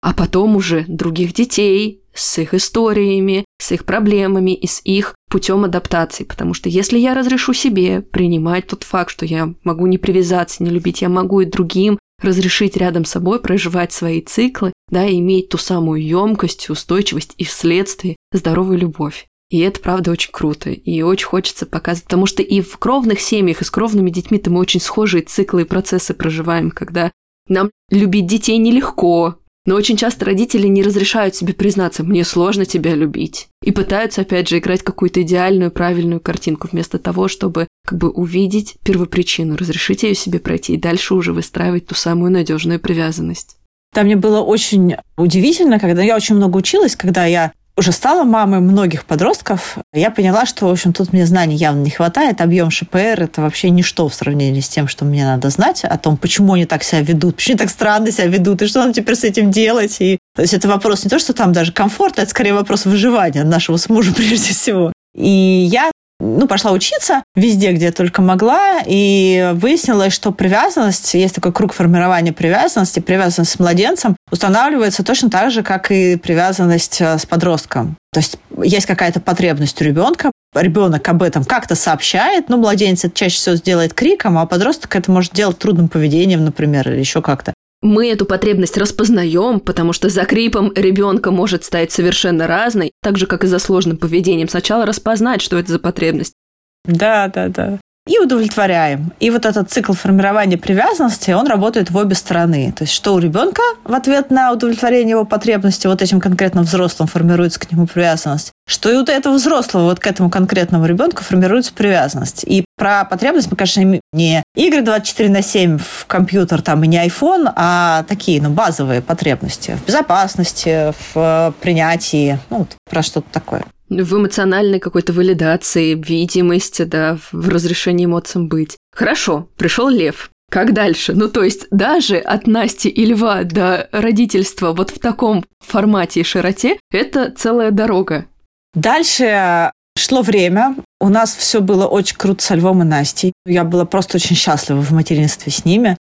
а потом уже других детей, с их историями, с их проблемами и с их путем адаптации. Потому что если я разрешу себе принимать тот факт, что я могу не привязаться, не любить, я могу и другим разрешить рядом с собой проживать свои циклы, да, и иметь ту самую емкость, устойчивость и вследствие здоровую любовь. И это, правда, очень круто. И очень хочется показывать. Потому что и в кровных семьях, и с кровными детьми-то мы очень схожие циклы и процессы проживаем, когда нам любить детей нелегко, но очень часто родители не разрешают себе признаться, мне сложно тебя любить. И пытаются, опять же, играть какую-то идеальную, правильную картинку, вместо того, чтобы как бы увидеть первопричину, разрешить ее себе пройти и дальше уже выстраивать ту самую надежную привязанность. Там мне было очень удивительно, когда я очень много училась, когда я уже стала мамой многих подростков, я поняла, что, в общем, тут мне знаний явно не хватает. Объем ШПР – это вообще ничто в сравнении с тем, что мне надо знать о том, почему они так себя ведут, почему они так странно себя ведут, и что нам теперь с этим делать. И, то есть это вопрос не то, что там даже комфорта, это скорее вопрос выживания нашего с мужем прежде всего. И я ну, пошла учиться везде, где только могла, и выяснилось, что привязанность, есть такой круг формирования привязанности, привязанность с младенцем устанавливается точно так же, как и привязанность э, с подростком. То есть есть какая-то потребность у ребенка, ребенок об этом как-то сообщает, но младенец это чаще всего сделает криком, а подросток это может делать трудным поведением, например, или еще как-то мы эту потребность распознаем, потому что за крипом ребенка может стать совершенно разной, так же, как и за сложным поведением. Сначала распознать, что это за потребность. Да, да, да и удовлетворяем. И вот этот цикл формирования привязанности, он работает в обе стороны. То есть, что у ребенка в ответ на удовлетворение его потребности вот этим конкретно взрослым формируется к нему привязанность, что и у этого взрослого вот к этому конкретному ребенку формируется привязанность. И про потребность мы, конечно, не игры 24 на 7 в компьютер там и не iPhone, а такие, ну, базовые потребности в безопасности, в принятии, ну, вот про что-то такое в эмоциональной какой-то валидации, видимости, да, в разрешении эмоциям быть. Хорошо, пришел лев. Как дальше? Ну, то есть даже от Насти и Льва до родительства вот в таком формате и широте – это целая дорога. Дальше шло время. У нас все было очень круто со Львом и Настей. Я была просто очень счастлива в материнстве с ними.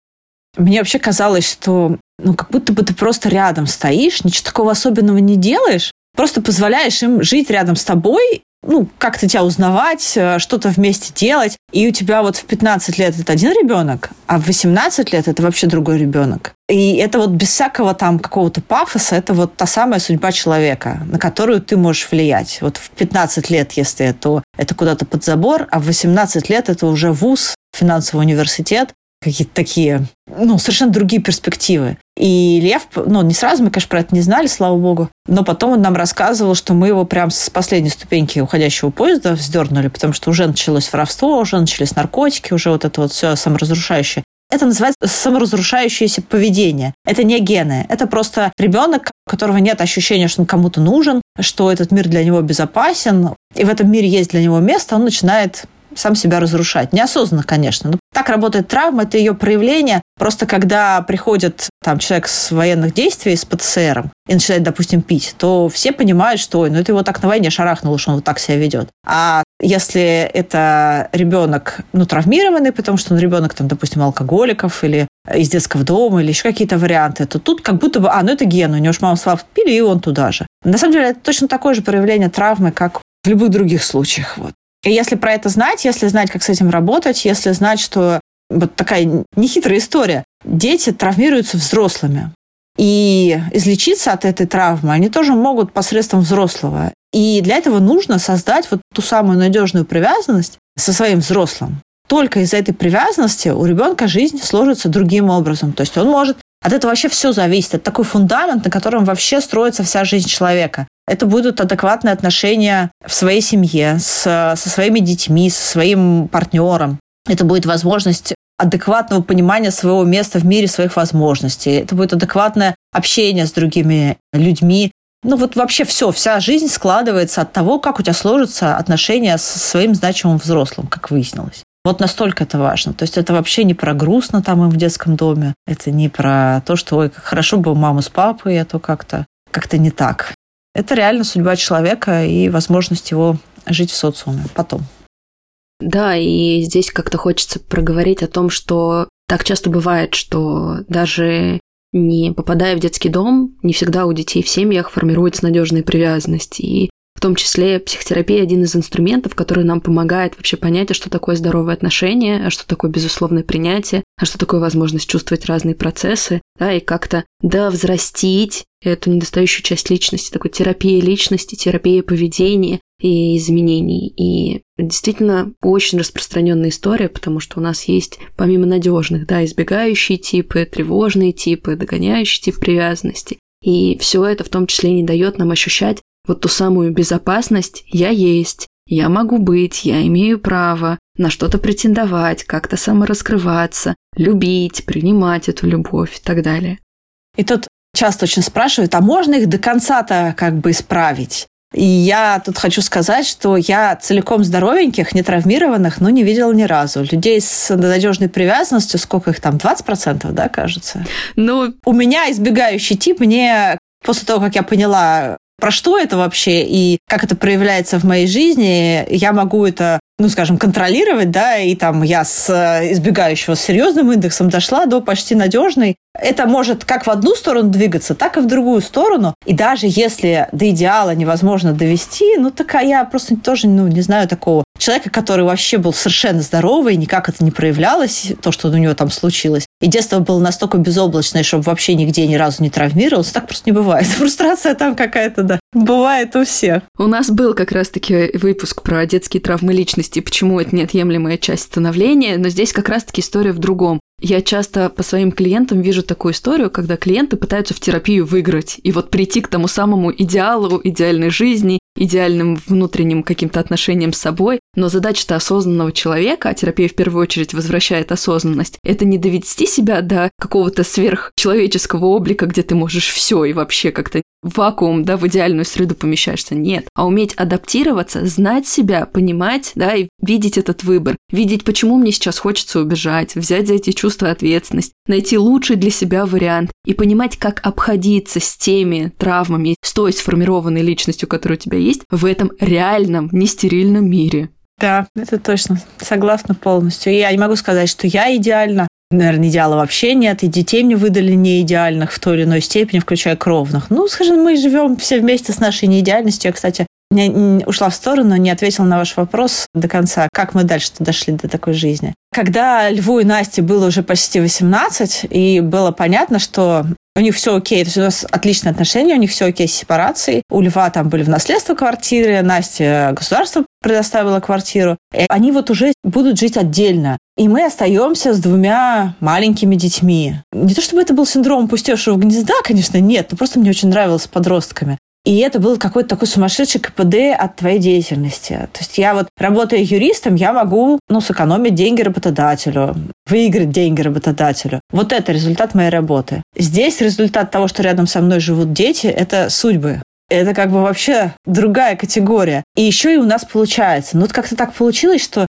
Мне вообще казалось, что ну, как будто бы ты просто рядом стоишь, ничего такого особенного не делаешь, Просто позволяешь им жить рядом с тобой, ну, как-то тебя узнавать, э, что-то вместе делать. И у тебя вот в 15 лет это один ребенок, а в 18 лет это вообще другой ребенок. И это вот без всякого там какого-то пафоса, это вот та самая судьба человека, на которую ты можешь влиять. Вот в 15 лет, если это, это куда-то под забор, а в 18 лет это уже вуз, финансовый университет, какие-то такие, ну, совершенно другие перспективы. И Лев, ну, не сразу, мы, конечно, про это не знали, слава богу, но потом он нам рассказывал, что мы его прям с последней ступеньки уходящего поезда вздернули, потому что уже началось воровство, уже начались наркотики, уже вот это вот все саморазрушающее. Это называется саморазрушающееся поведение. Это не гены. Это просто ребенок, у которого нет ощущения, что он кому-то нужен, что этот мир для него безопасен, и в этом мире есть для него место, он начинает сам себя разрушать. Неосознанно, конечно. Но так работает травма, это ее проявление. Просто когда приходит там человек с военных действий, с ПТСР, и начинает, допустим, пить, то все понимают, что, ой, ну это его так на войне шарахнуло, что он вот так себя ведет. А если это ребенок, ну, травмированный, потому что он ребенок, там, допустим, алкоголиков или из детского дома или еще какие-то варианты, то тут как будто бы, а, ну это ген, у него же мама с пили, и он туда же. На самом деле это точно такое же проявление травмы, как в любых других случаях. Вот. И если про это знать, если знать, как с этим работать, если знать, что вот такая нехитрая история, дети травмируются взрослыми. И излечиться от этой травмы они тоже могут посредством взрослого. И для этого нужно создать вот ту самую надежную привязанность со своим взрослым. Только из-за этой привязанности у ребенка жизнь сложится другим образом. То есть он может от этого вообще все зависит. Это такой фундамент, на котором вообще строится вся жизнь человека. Это будут адекватные отношения в своей семье, с, со своими детьми, со своим партнером. Это будет возможность адекватного понимания своего места в мире, своих возможностей. Это будет адекватное общение с другими людьми. Ну вот вообще все, вся жизнь складывается от того, как у тебя сложатся отношения со своим значимым взрослым, как выяснилось. Вот настолько это важно. То есть это вообще не про грустно там им в детском доме. Это не про то, что ой, как хорошо бы маму с папой, а то как-то как не так. Это реально судьба человека и возможность его жить в социуме потом. Да, и здесь как-то хочется проговорить о том, что так часто бывает, что даже не попадая в детский дом, не всегда у детей в семьях формируется надежная привязанность. И в том числе психотерапия один из инструментов, который нам помогает вообще понять, а что такое здоровые отношения, а что такое безусловное принятие, а что такое возможность чувствовать разные процессы, да, и как-то довзрастить эту недостающую часть личности, такой терапия личности, терапия поведения, и изменений. И действительно очень распространенная история, потому что у нас есть, помимо надежных, да, избегающие типы, тревожные типы, догоняющий тип привязанности. И все это в том числе не дает нам ощущать вот ту самую безопасность «я есть», «я могу быть», «я имею право», на что-то претендовать, как-то самораскрываться, любить, принимать эту любовь и так далее. И тут часто очень спрашивают, а можно их до конца-то как бы исправить? И я тут хочу сказать, что я целиком здоровеньких, не травмированных, но не видела ни разу. Людей с надежной привязанностью, сколько их там, 20%, да, кажется? Ну, у меня избегающий тип, мне после того, как я поняла, про что это вообще и как это проявляется в моей жизни, я могу это ну, скажем, контролировать, да, и там я с э, избегающего с серьезным индексом дошла до почти надежной. Это может как в одну сторону двигаться, так и в другую сторону. И даже если до идеала невозможно довести, ну, так я просто тоже, ну, не знаю такого человека, который вообще был совершенно здоровый, никак это не проявлялось, то, что у него там случилось. И детство было настолько безоблачное, чтобы вообще нигде ни разу не травмировался. Так просто не бывает. Фрустрация там какая-то, да, бывает у всех. У нас был как раз-таки выпуск про детские травмы личности, почему это неотъемлемая часть становления, но здесь как раз-таки история в другом. Я часто по своим клиентам вижу такую историю, когда клиенты пытаются в терапию выиграть и вот прийти к тому самому идеалу, идеальной жизни, идеальным внутренним каким-то отношением с собой. Но задача-то осознанного человека, а терапия в первую очередь возвращает осознанность, это не довести себя до какого-то сверхчеловеческого облика, где ты можешь все и вообще как-то в вакуум, да, в идеальную среду помещаешься. Нет. А уметь адаптироваться, знать себя, понимать, да, и видеть этот выбор. Видеть, почему мне сейчас хочется убежать, взять за эти чувства ответственность, найти лучший для себя вариант и понимать, как обходиться с теми травмами, с той сформированной личностью, которая у тебя есть, в этом реальном, нестерильном мире. Да, это точно. Согласна полностью. Я не могу сказать, что я идеальна. Наверное, идеала вообще нет. И детей мне выдали не идеальных в той или иной степени, включая кровных. Ну, скажем, мы живем все вместе с нашей неидеальностью. Я, кстати, не ушла в сторону, не ответила на ваш вопрос до конца, как мы дальше дошли до такой жизни. Когда Льву и Насте было уже почти 18, и было понятно, что у них все окей, то есть у нас отличные отношения, у них все окей с сепарацией. У Льва там были в наследство квартиры, Настя государство предоставила квартиру. И они вот уже будут жить отдельно. И мы остаемся с двумя маленькими детьми. Не то чтобы это был синдром пустевшего гнезда, конечно, нет, но просто мне очень нравилось с подростками. И это был какой-то такой сумасшедший КПД от твоей деятельности. То есть я вот, работая юристом, я могу, ну, сэкономить деньги работодателю, выиграть деньги работодателю. Вот это результат моей работы. Здесь результат того, что рядом со мной живут дети, это судьбы. Это как бы вообще другая категория. И еще и у нас получается. Ну, вот как-то так получилось, что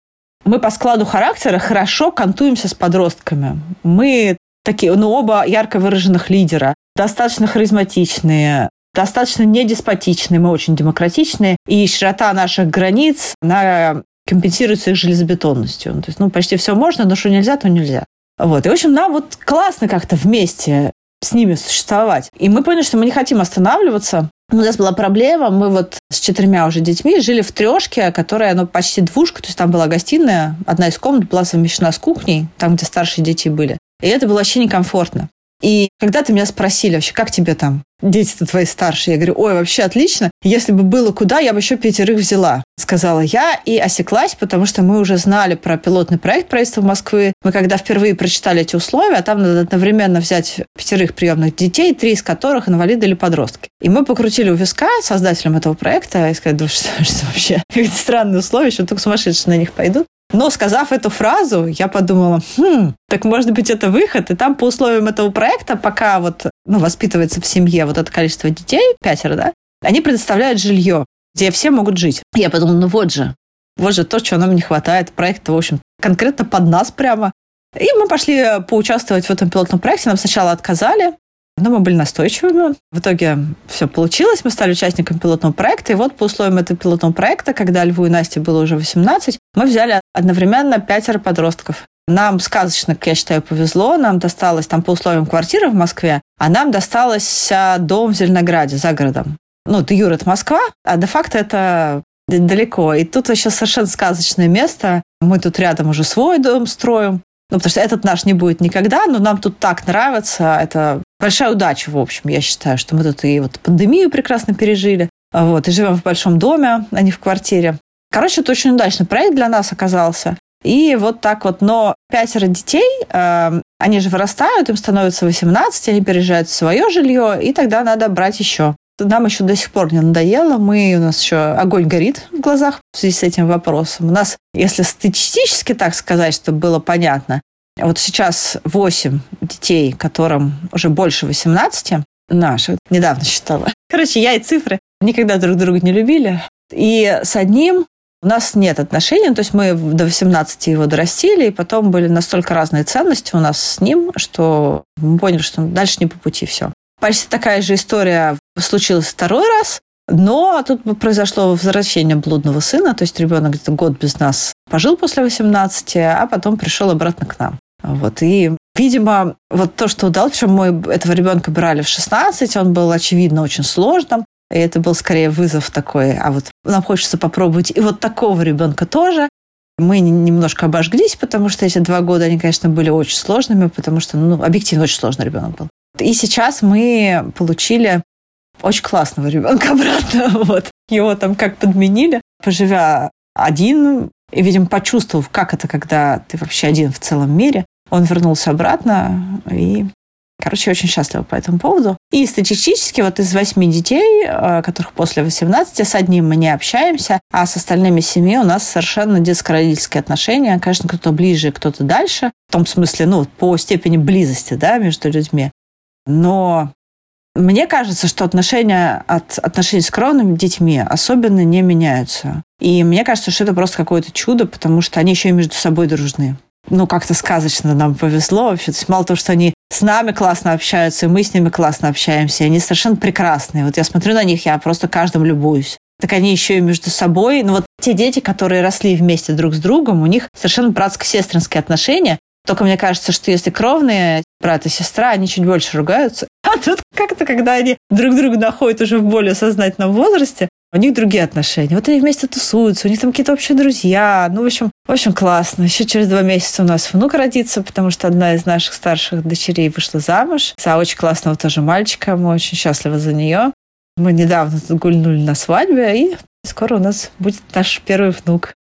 мы по складу характера хорошо контуемся с подростками. Мы такие, ну, оба ярко выраженных лидера, достаточно харизматичные, достаточно не деспотичные, мы очень демократичные, и широта наших границ, она компенсируется их железобетонностью. То есть, ну, почти все можно, но что нельзя, то нельзя. Вот. И, в общем, нам вот классно как-то вместе. с ними существовать. И мы поняли, что мы не хотим останавливаться. У нас была проблема, мы вот с четырьмя уже детьми жили в трешке, которая, ну, почти двушка, то есть там была гостиная, одна из комнат была совмещена с кухней, там, где старшие дети были. И это было вообще некомфортно. И когда-то меня спросили вообще, как тебе там? Дети-то твои старшие. Я говорю, ой, вообще отлично. Если бы было куда, я бы еще пятерых взяла, сказала я и осеклась, потому что мы уже знали про пилотный проект правительства Москвы. Мы когда впервые прочитали эти условия, там надо одновременно взять пятерых приемных детей, три из которых инвалиды или подростки. И мы покрутили у виска создателям этого проекта и сказали, да что, что вообще, какие-то странные условия, еще только сумасшедшие на них пойдут. Но сказав эту фразу, я подумала, хм, так может быть это выход. И там по условиям этого проекта, пока вот ну, воспитывается в семье вот это количество детей, пятеро, да, они предоставляют жилье, где все могут жить. Я подумала, ну вот же, вот же то, чего нам не хватает. Проект, в общем, конкретно под нас прямо. И мы пошли поучаствовать в этом пилотном проекте. Нам сначала отказали, но мы были настойчивыми. В итоге все получилось. Мы стали участником пилотного проекта. И вот по условиям этого пилотного проекта, когда Льву и Насте было уже 18, мы взяли одновременно пятеро подростков. Нам сказочно, я считаю, повезло. Нам досталось там по условиям квартиры в Москве, а нам досталось дом в Зеленограде за городом. Ну, де юр это Москва, а де-факто это далеко. И тут вообще совершенно сказочное место. Мы тут рядом уже свой дом строим. Ну, потому что этот наш не будет никогда, но нам тут так нравится. Это большая удача, в общем, я считаю, что мы тут и вот пандемию прекрасно пережили. Вот, и живем в большом доме, а не в квартире. Короче, это очень удачный проект для нас оказался. И вот так вот. Но пятеро детей, э, они же вырастают, им становится 18, они переезжают в свое жилье, и тогда надо брать еще. Нам еще до сих пор не надоело. Мы, у нас еще огонь горит в глазах в связи с этим вопросом. У нас, если статистически так сказать, чтобы было понятно, вот сейчас 8 детей, которым уже больше 18, наши, недавно считала. Короче, я и цифры никогда друг друга не любили. И с одним у нас нет отношений, то есть мы до 18 его дорастили, и потом были настолько разные ценности у нас с ним, что мы поняли, что дальше не по пути все. Почти такая же история случилась второй раз, но тут произошло возвращение блудного сына, то есть ребенок где-то год без нас пожил после 18, а потом пришел обратно к нам. Вот. И, видимо, вот то, что удалось, причем мы этого ребенка брали в 16, он был, очевидно, очень сложным. И это был скорее вызов такой, а вот нам хочется попробовать и вот такого ребенка тоже. Мы немножко обожглись, потому что эти два года, они, конечно, были очень сложными, потому что, ну, объективно очень сложный ребенок был. И сейчас мы получили очень классного ребенка обратно. Вот. Его там как подменили, поживя один, и, видимо, почувствовав, как это, когда ты вообще один в целом мире, он вернулся обратно и Короче, очень счастлива по этому поводу. И статистически вот из восьми детей, э, которых после 18, с одним мы не общаемся, а с остальными семи у нас совершенно детско-родительские отношения. Конечно, кто-то ближе, кто-то дальше. В том смысле, ну, по степени близости, да, между людьми. Но мне кажется, что отношения от отношений с кровными детьми особенно не меняются. И мне кажется, что это просто какое-то чудо, потому что они еще и между собой дружны ну, как-то сказочно нам повезло вообще. То есть мало того, что они с нами классно общаются, и мы с ними классно общаемся, они совершенно прекрасные. Вот я смотрю на них, я просто каждым любуюсь. Так они еще и между собой. Ну вот те дети, которые росли вместе друг с другом, у них совершенно братско-сестринские отношения. Только мне кажется, что если кровные брат и сестра, они чуть больше ругаются. А тут как-то, когда они друг друга находят уже в более сознательном возрасте, у них другие отношения. Вот они вместе тусуются, у них там какие-то общие друзья. Ну, в общем, в общем, классно. Еще через два месяца у нас внук родится, потому что одна из наших старших дочерей вышла замуж за очень классного тоже мальчика. Мы очень счастливы за нее. Мы недавно тут гульнули на свадьбе, и скоро у нас будет наш первый внук.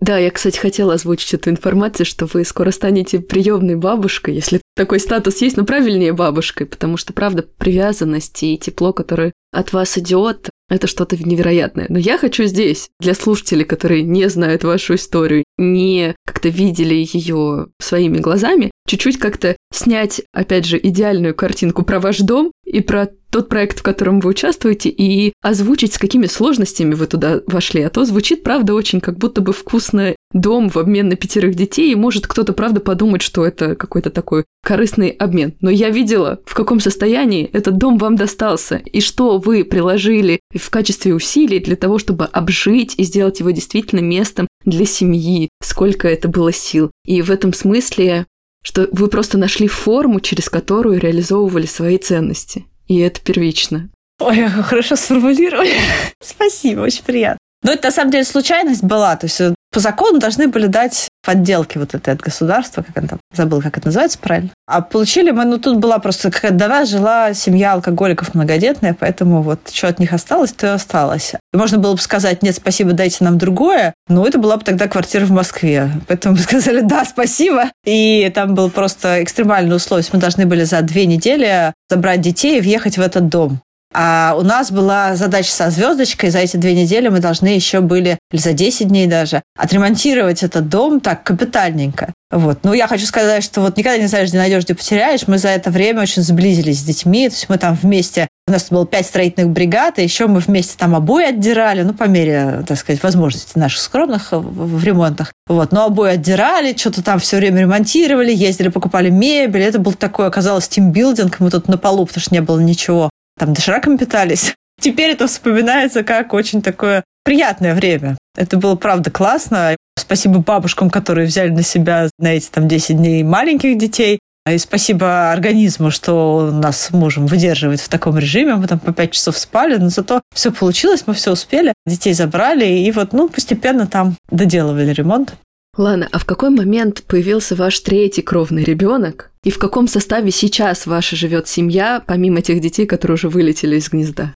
Да, я, кстати, хотела озвучить эту информацию, что вы скоро станете приемной бабушкой, если такой статус есть, но правильнее бабушкой, потому что, правда, привязанность и тепло, которое от вас идет, это что-то невероятное. Но я хочу здесь, для слушателей, которые не знают вашу историю, не как-то видели ее своими глазами, чуть-чуть как-то снять, опять же, идеальную картинку про ваш дом и про тот проект, в котором вы участвуете, и озвучить, с какими сложностями вы туда вошли. А то звучит, правда, очень как будто бы вкусно дом в обмен на пятерых детей, и может кто-то, правда, подумать, что это какой-то такой корыстный обмен. Но я видела, в каком состоянии этот дом вам достался, и что вы приложили в качестве усилий для того, чтобы обжить и сделать его действительно местом для семьи, сколько это было сил. И в этом смысле что вы просто нашли форму, через которую реализовывали свои ценности. И это первично. Ой, хорошо сформулировали. Спасибо, очень приятно. Но это на самом деле случайность была. То есть э, по закону должны были дать подделки вот этой от государства, как он там, забыл, как это называется правильно. А получили мы, ну тут была просто, как до нас жила семья алкоголиков многодетная, поэтому вот что от них осталось, то и осталось. И можно было бы сказать, нет, спасибо, дайте нам другое, но это была бы тогда квартира в Москве. Поэтому мы сказали, да, спасибо. И там был просто экстремальный условие. Мы должны были за две недели забрать детей и въехать в этот дом. А у нас была задача со звездочкой. За эти две недели мы должны еще были, или за 10 дней даже, отремонтировать этот дом так капитальненько. Вот. Ну, я хочу сказать, что вот никогда не знаешь, где найдешь, где потеряешь. Мы за это время очень сблизились с детьми. То есть мы там вместе, у нас было пять строительных бригад, и еще мы вместе там обои отдирали, ну, по мере, так сказать, возможностей наших скромных в, ремонтах. Вот. Но обои отдирали, что-то там все время ремонтировали, ездили, покупали мебель. Это был такой, оказалось, тимбилдинг. Мы тут на полу, потому что не было ничего там дошираком питались. Теперь это вспоминается как очень такое приятное время. Это было, правда, классно. Спасибо бабушкам, которые взяли на себя на эти там 10 дней маленьких детей. И спасибо организму, что нас с мужем выдерживает в таком режиме. Мы там по 5 часов спали, но зато все получилось, мы все успели. Детей забрали, и вот, ну, постепенно там доделывали ремонт. Лана, а в какой момент появился ваш третий кровный ребенок? И в каком составе сейчас ваша живет семья, помимо тех детей, которые уже вылетели из гнезда?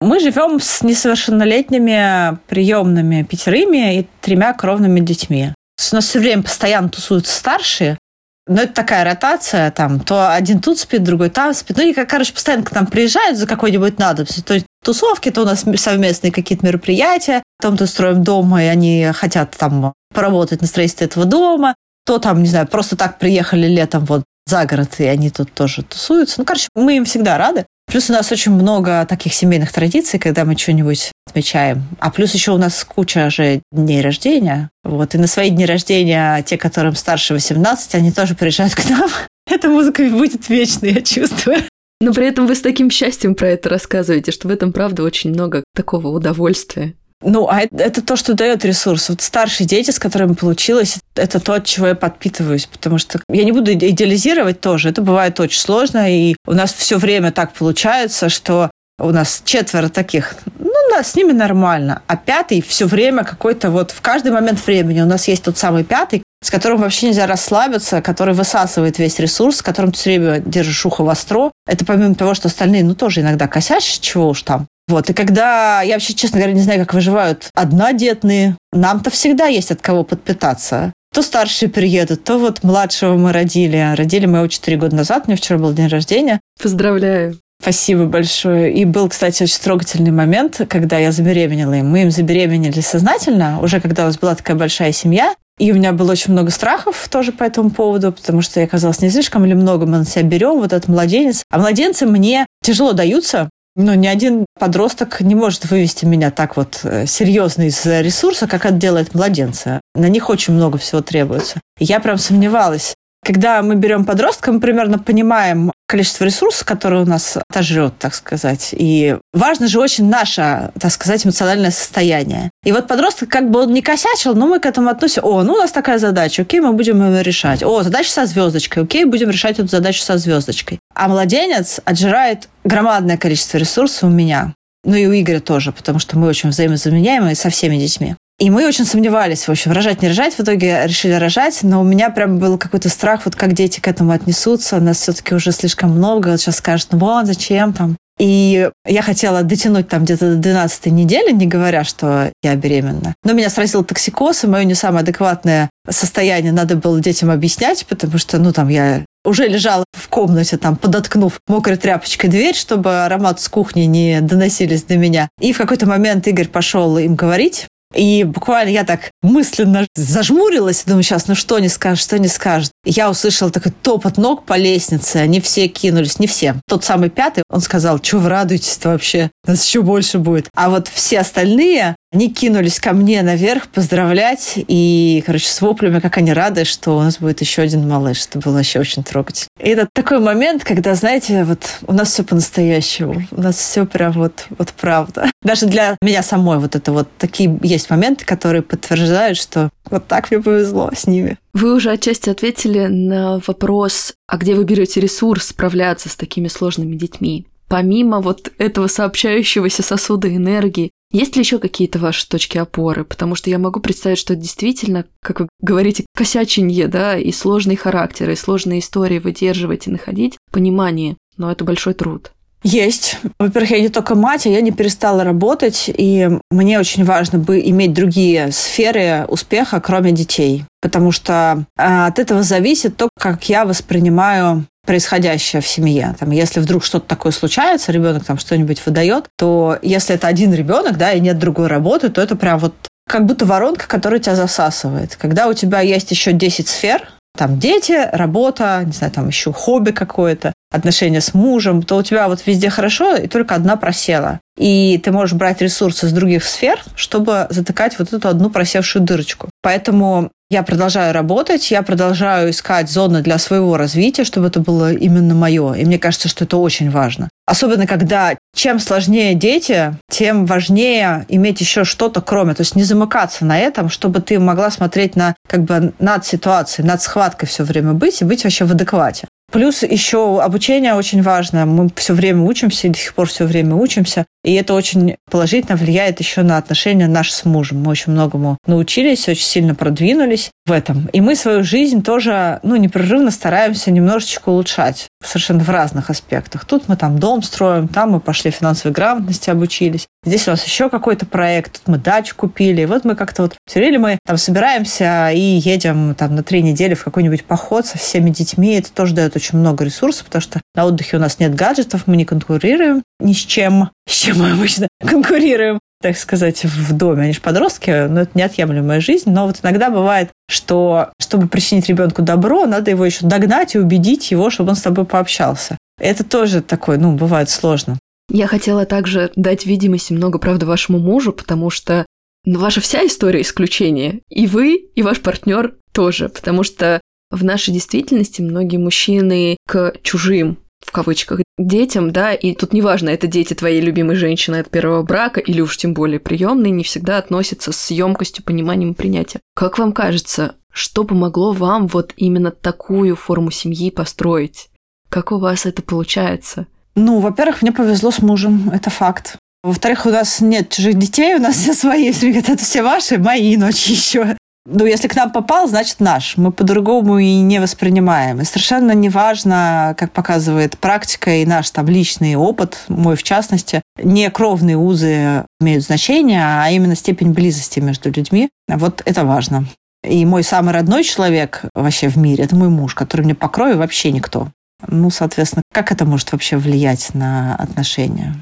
Мы живем с несовершеннолетними приемными пятерыми и тремя кровными детьми. У нас все время постоянно тусуются старшие, но это такая ротация, там, то один тут спит, другой там спит. Ну, и, короче, постоянно к нам приезжают за какой-нибудь надобностью. То есть тусовки, то у нас совместные какие-то мероприятия, там то строим дом, и они хотят там поработать на строительстве этого дома, то там, не знаю, просто так приехали летом вот за город, и они тут тоже тусуются. Ну, короче, мы им всегда рады. Плюс у нас очень много таких семейных традиций, когда мы что-нибудь отмечаем. А плюс еще у нас куча же дней рождения. Вот. И на свои дни рождения те, которым старше 18, они тоже приезжают к нам. Эта музыка будет вечной, я чувствую. Но при этом вы с таким счастьем про это рассказываете, что в этом, правда, очень много такого удовольствия. Ну, а это, это то, что дает ресурс. Вот старшие дети, с которыми получилось, это то, от чего я подпитываюсь. Потому что я не буду идеализировать тоже. Это бывает очень сложно. И у нас все время так получается, что у нас четверо таких. Ну, да, с ними нормально. А пятый все время какой-то вот в каждый момент времени у нас есть тот самый пятый, с которым вообще нельзя расслабиться, который высасывает весь ресурс, с которым ты все время держишь ухо востро. Это помимо того, что остальные, ну, тоже иногда косячат, чего уж там. Вот, и когда, я вообще, честно говоря, не знаю, как выживают однодетные, нам-то всегда есть от кого подпитаться. То старшие приедут, то вот младшего мы родили. Родили мы его 4 года назад, у меня вчера был день рождения. Поздравляю. Спасибо большое. И был, кстати, очень трогательный момент, когда я забеременела им. Мы им забеременели сознательно, уже когда у нас была такая большая семья. И у меня было очень много страхов тоже по этому поводу, потому что я казалось, не слишком или много мы на себя берем, вот этот младенец. А младенцы мне тяжело даются, но ни один подросток не может вывести меня так вот э, серьезно из ресурса, как это делает младенцы. На них очень много всего требуется. Я прям сомневалась, когда мы берем подростка, мы примерно понимаем количество ресурсов, которые у нас отожрет, так сказать. И важно же очень наше, так сказать, эмоциональное состояние. И вот подросток, как бы он не косячил, но мы к этому относимся. О, ну у нас такая задача, окей, мы будем ее решать. О, задача со звездочкой, окей, будем решать эту задачу со звездочкой. А младенец отжирает громадное количество ресурсов у меня. Ну и у Игоря тоже, потому что мы очень взаимозаменяемые со всеми детьми. И мы очень сомневались, в общем, рожать, не рожать. В итоге решили рожать, но у меня прям был какой-то страх, вот как дети к этому отнесутся. Нас все-таки уже слишком много. Вот сейчас скажут, ну вот, зачем там? И я хотела дотянуть там где-то до 12 недели, не говоря, что я беременна. Но меня сразил токсикоз, и мое не самое адекватное состояние надо было детям объяснять, потому что, ну, там я уже лежала в комнате, там, подоткнув мокрой тряпочкой дверь, чтобы аромат с кухни не доносились до меня. И в какой-то момент Игорь пошел им говорить, и буквально я так мысленно зажмурилась, думаю, сейчас, ну что не скажет, что не скажет. я услышала такой топот ног по лестнице, они все кинулись, не все. Тот самый пятый, он сказал, что вы радуетесь-то вообще, нас еще больше будет. А вот все остальные, они кинулись ко мне наверх поздравлять. И, короче, с воплями, как они рады, что у нас будет еще один малыш. Это было вообще очень трогательно. И это такой момент, когда, знаете, вот у нас все по-настоящему. У нас все прям вот, вот правда. Даже для меня самой вот это вот такие есть моменты, которые подтверждают, что вот так мне повезло с ними. Вы уже отчасти ответили на вопрос, а где вы берете ресурс справляться с такими сложными детьми? Помимо вот этого сообщающегося сосуда энергии, есть ли еще какие-то ваши точки опоры? Потому что я могу представить, что действительно, как вы говорите, косяченье, да, и сложный характер, и сложные истории выдерживать и находить понимание, но это большой труд. Есть. Во-первых, я не только мать, а я не перестала работать, и мне очень важно бы иметь другие сферы успеха, кроме детей. Потому что а, от этого зависит то, как я воспринимаю происходящее в семье. Там, если вдруг что-то такое случается, ребенок там что-нибудь выдает, то если это один ребенок, да, и нет другой работы, то это прям вот как будто воронка, которая тебя засасывает. Когда у тебя есть еще 10 сфер, там дети, работа, не знаю, там еще хобби какое-то, отношения с мужем, то у тебя вот везде хорошо, и только одна просела. И ты можешь брать ресурсы с других сфер, чтобы затыкать вот эту одну просевшую дырочку. Поэтому я продолжаю работать, я продолжаю искать зоны для своего развития, чтобы это было именно мое. И мне кажется, что это очень важно. Особенно, когда чем сложнее дети, тем важнее иметь еще что-то кроме. То есть не замыкаться на этом, чтобы ты могла смотреть на как бы над ситуацией, над схваткой все время быть и быть вообще в адеквате. Плюс еще обучение очень важно. Мы все время учимся, и до сих пор все время учимся. И это очень положительно влияет еще на отношения наши с мужем. Мы очень многому научились, очень сильно продвинулись в этом. И мы свою жизнь тоже ну, непрерывно стараемся немножечко улучшать. Совершенно в разных аспектах. Тут мы там дом строим, там мы пошли финансовой грамотности обучились. Здесь у нас еще какой-то проект, тут мы дачу купили. И вот мы как-то вот все время мы там собираемся и едем там на три недели в какой-нибудь поход со всеми детьми. Это тоже дает очень много ресурсов, потому что на отдыхе у нас нет гаджетов, мы не конкурируем ни с чем, с чем мы обычно конкурируем так сказать, в доме. Они же подростки, но это неотъемлемая жизнь. Но вот иногда бывает, что чтобы причинить ребенку добро, надо его еще догнать и убедить его, чтобы он с тобой пообщался. Это тоже такое, ну, бывает сложно. Я хотела также дать видимость много, правда, вашему мужу, потому что ну, ваша вся история исключение. И вы, и ваш партнер тоже, потому что в нашей действительности многие мужчины к чужим в кавычках, детям, да, и тут неважно, это дети твоей любимой женщины от первого брака или уж тем более приемные, не всегда относятся с емкостью, пониманием и принятием. Как вам кажется, что помогло вам вот именно такую форму семьи построить? Как у вас это получается? Ну, во-первых, мне повезло с мужем, это факт. Во-вторых, у нас нет чужих детей, у нас все свои. Все говорят, это все ваши, мои ночи еще ну, если к нам попал, значит наш. Мы по-другому и не воспринимаем. И совершенно неважно, как показывает практика и наш там личный опыт, мой в частности, не кровные узы имеют значение, а именно степень близости между людьми. Вот это важно. И мой самый родной человек вообще в мире – это мой муж, который мне по крови вообще никто. Ну, соответственно, как это может вообще влиять на отношения?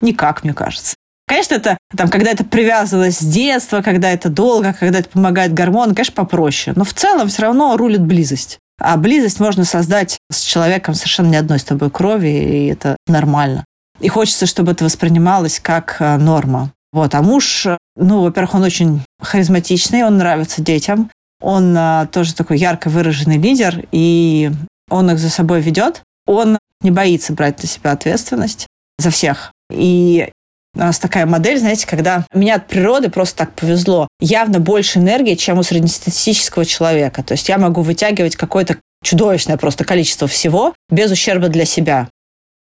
Никак, мне кажется. Конечно, это там, когда это привязывалось с детства, когда это долго, когда это помогает гормон, конечно, попроще. Но в целом все равно рулит близость. А близость можно создать с человеком совершенно не одной с тобой крови, и это нормально. И хочется, чтобы это воспринималось как э, норма. Вот. А муж, ну, во-первых, он очень харизматичный, он нравится детям. Он а, тоже такой ярко выраженный лидер, и он их за собой ведет. Он не боится брать на себя ответственность за всех. И у нас такая модель, знаете, когда меня от природы просто так повезло. Явно больше энергии, чем у среднестатистического человека. То есть я могу вытягивать какое-то чудовищное просто количество всего без ущерба для себя.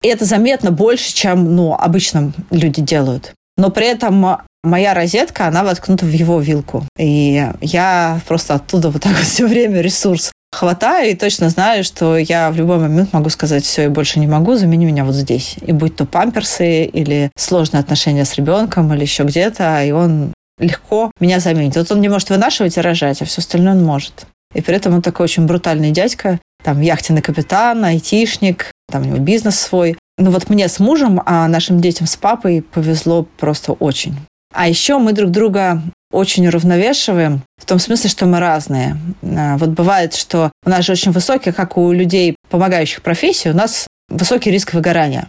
И это заметно больше, чем ну, обычно люди делают. Но при этом моя розетка, она воткнута в его вилку. И я просто оттуда вот так вот все время ресурс хватаю и точно знаю, что я в любой момент могу сказать, все, я больше не могу, замени меня вот здесь. И будь то памперсы или сложные отношения с ребенком или еще где-то, и он легко меня заменит. Вот он не может вынашивать и рожать, а все остальное он может. И при этом он такой очень брутальный дядька, там яхтенный капитан, айтишник, там у него бизнес свой. Ну вот мне с мужем, а нашим детям с папой повезло просто очень. А еще мы друг друга очень уравновешиваем, в том смысле, что мы разные. А, вот бывает, что у нас же очень высокий, как у людей, помогающих профессии, у нас высокий риск выгорания.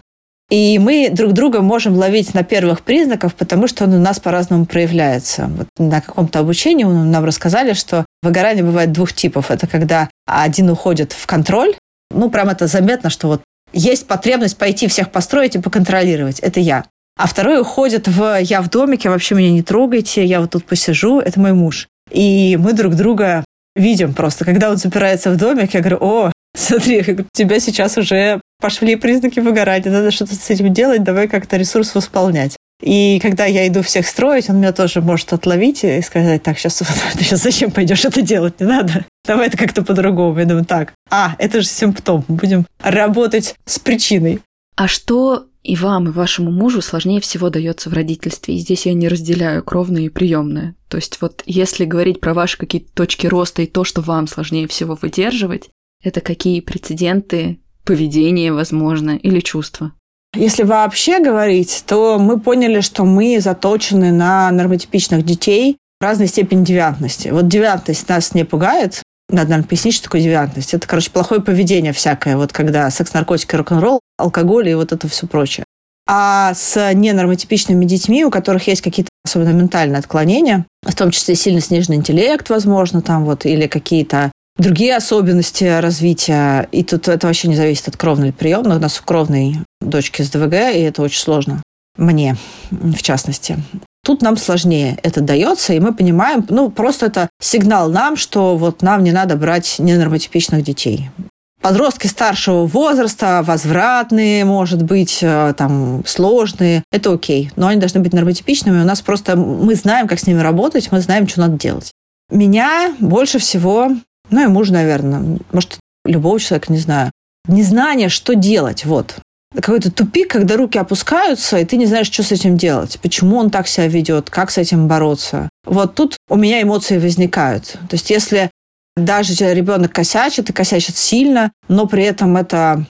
И мы друг друга можем ловить на первых признаках, потому что он у нас по-разному проявляется. Вот на каком-то обучении нам рассказали, что выгорание бывает двух типов. Это когда один уходит в контроль, ну, прям это заметно, что вот есть потребность пойти всех построить и поконтролировать. Это я. А второй уходит в «я в домике, вообще меня не трогайте, я вот тут посижу». Это мой муж. И мы друг друга видим просто. Когда он запирается в домик, я говорю, о, смотри, у тебя сейчас уже пошли признаки выгорания, надо что-то с этим делать, давай как-то ресурс восполнять. И когда я иду всех строить, он меня тоже может отловить и сказать, так, сейчас, ты сейчас зачем пойдешь это делать? Не надо. Давай это как-то по-другому. Я думаю, так, а, это же симптом. Будем работать с причиной. А что и вам, и вашему мужу сложнее всего дается в родительстве. И здесь я не разделяю кровное и приемное. То есть вот если говорить про ваши какие-то точки роста и то, что вам сложнее всего выдерживать, это какие прецеденты, поведения, возможно, или чувства? Если вообще говорить, то мы поняли, что мы заточены на нормотипичных детей разной степени девиантности. Вот девиантность нас не пугает. Надо, наверное, пояснить, что такое девиантность. Это, короче, плохое поведение всякое. Вот когда секс, наркотики, рок-н-ролл, алкоголь и вот это все прочее. А с ненормотипичными детьми, у которых есть какие-то особенно ментальные отклонения, в том числе сильно сниженный интеллект, возможно, там вот, или какие-то другие особенности развития. И тут это вообще не зависит от кровной или приемной. У нас у кровной дочки с ДВГ, и это очень сложно. Мне, в частности. Тут нам сложнее это дается, и мы понимаем, ну, просто это сигнал нам, что вот нам не надо брать ненормотипичных детей. Подростки старшего возраста, возвратные, может быть, э, там, сложные, это окей. Но они должны быть нормотипичными. У нас просто, мы знаем, как с ними работать, мы знаем, что надо делать. Меня больше всего ну и муж, наверное. Может, любого человека, не знаю. Незнание, что делать, вот. Какой-то тупик, когда руки опускаются, и ты не знаешь, что с этим делать. Почему он так себя ведет, как с этим бороться. Вот тут у меня эмоции возникают. То есть если даже ребенок косячит и косячит сильно, но при этом это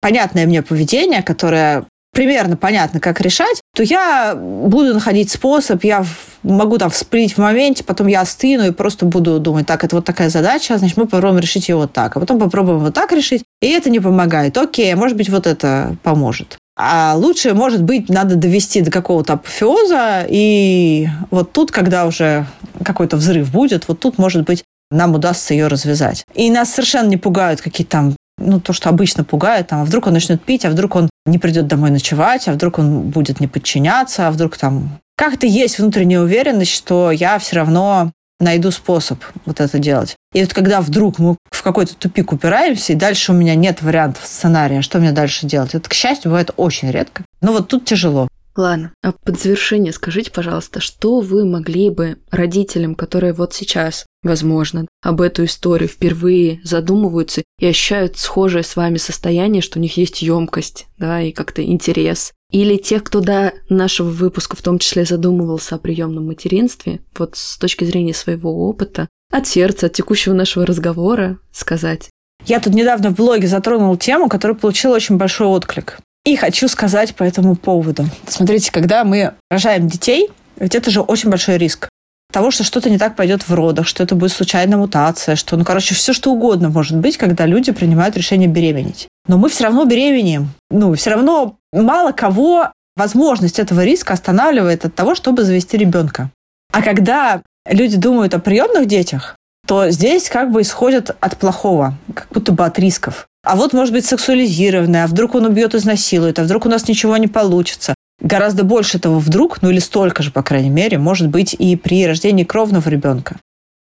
понятное мне поведение, которое примерно понятно, как решать, то я буду находить способ, я могу там всплыть в моменте, потом я остыну и просто буду думать, так, это вот такая задача, значит, мы попробуем решить ее вот так, а потом попробуем вот так решить, и это не помогает. Окей, может быть, вот это поможет. А лучше, может быть, надо довести до какого-то апофеоза, и вот тут, когда уже какой-то взрыв будет, вот тут, может быть, нам удастся ее развязать. И нас совершенно не пугают какие-то там ну, то, что обычно пугает, там, а вдруг он начнет пить, а вдруг он не придет домой ночевать, а вдруг он будет не подчиняться, а вдруг там... Как-то есть внутренняя уверенность, что я все равно найду способ вот это делать. И вот когда вдруг мы в какой-то тупик упираемся, и дальше у меня нет вариантов сценария, что мне дальше делать, это, к счастью, бывает очень редко. Но вот тут тяжело. Ладно, а под завершение скажите, пожалуйста, что вы могли бы родителям, которые вот сейчас, возможно, об эту историю впервые задумываются и ощущают схожее с вами состояние, что у них есть емкость, да, и как-то интерес, или тех, кто до нашего выпуска в том числе задумывался о приемном материнстве, вот с точки зрения своего опыта, от сердца, от текущего нашего разговора сказать. Я тут недавно в блоге затронул тему, которая получила очень большой отклик. И хочу сказать по этому поводу. Смотрите, когда мы рожаем детей, ведь это же очень большой риск того, что что-то не так пойдет в родах, что это будет случайная мутация, что, ну, короче, все что угодно может быть, когда люди принимают решение беременеть. Но мы все равно беременеем. Ну, все равно мало кого возможность этого риска останавливает от того, чтобы завести ребенка. А когда люди думают о приемных детях, то здесь как бы исходят от плохого, как будто бы от рисков. А вот может быть сексуализированная, а вдруг он убьет, изнасилует, а вдруг у нас ничего не получится. Гораздо больше этого вдруг, ну или столько же, по крайней мере, может быть и при рождении кровного ребенка.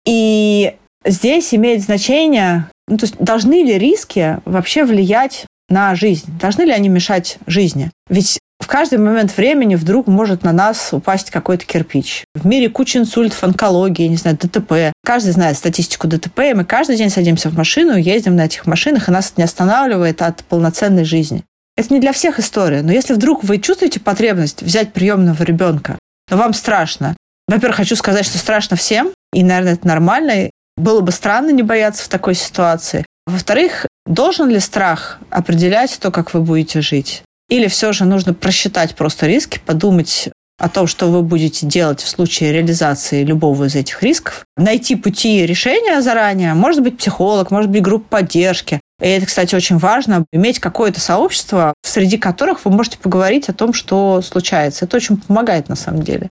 И здесь имеет значение, ну, то есть должны ли риски вообще влиять на жизнь? Должны ли они мешать жизни? Ведь в каждый момент времени вдруг может на нас упасть какой-то кирпич. В мире куча инсультов, онкологии, не знаю, ДТП. Каждый знает статистику ДТП, и мы каждый день садимся в машину, ездим на этих машинах, и нас это не останавливает от полноценной жизни. Это не для всех история, но если вдруг вы чувствуете потребность взять приемного ребенка, но вам страшно. Во-первых, хочу сказать, что страшно всем, и, наверное, это нормально. Было бы странно не бояться в такой ситуации. Во-вторых, должен ли страх определять то, как вы будете жить? Или все же нужно просчитать просто риски, подумать о том, что вы будете делать в случае реализации любого из этих рисков, найти пути решения заранее, может быть, психолог, может быть, группа поддержки, И это, кстати, очень важно, иметь какое-то сообщество, среди которых вы можете поговорить о том, что случается. Это очень помогает на самом деле.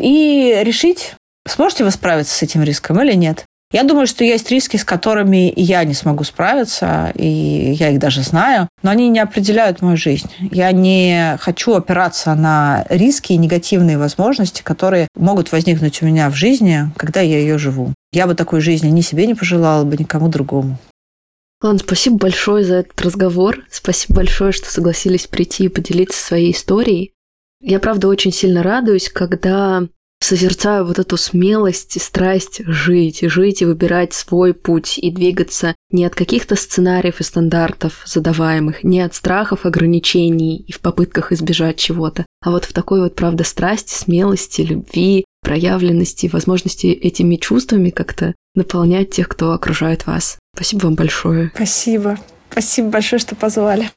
И решить, сможете вы справиться с этим риском или нет. Я думаю, что есть риски, с которыми я не смогу справиться, и я их даже знаю, но они не определяют мою жизнь. Я не хочу опираться на риски и негативные возможности, которые могут возникнуть у меня в жизни, когда я ее живу. Я бы такой жизни ни себе не пожелала бы, никому другому. Ладно, спасибо большое за этот разговор. Спасибо большое, что согласились прийти и поделиться своей историей. Я, правда, очень сильно радуюсь, когда созерцаю вот эту смелость и страсть жить, жить и выбирать свой путь и двигаться не от каких-то сценариев и стандартов задаваемых, не от страхов, ограничений и в попытках избежать чего-то, а вот в такой вот, правда, страсти, смелости, любви, проявленности, возможности этими чувствами как-то наполнять тех, кто окружает вас. Спасибо вам большое. Спасибо. Спасибо большое, что позвали.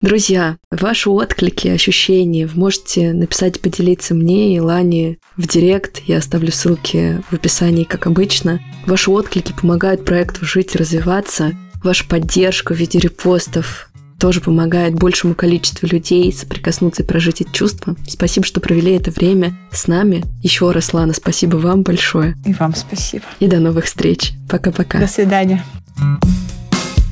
Друзья, ваши отклики, ощущения вы можете написать и поделиться мне и Лане в директ. Я оставлю ссылки в описании, как обычно. Ваши отклики помогают проекту жить и развиваться. Ваша поддержка в виде репостов тоже помогает большему количеству людей соприкоснуться и прожить эти чувства. Спасибо, что провели это время с нами. Еще раз, Лана, спасибо вам большое. И вам спасибо. И до новых встреч. Пока-пока. До свидания.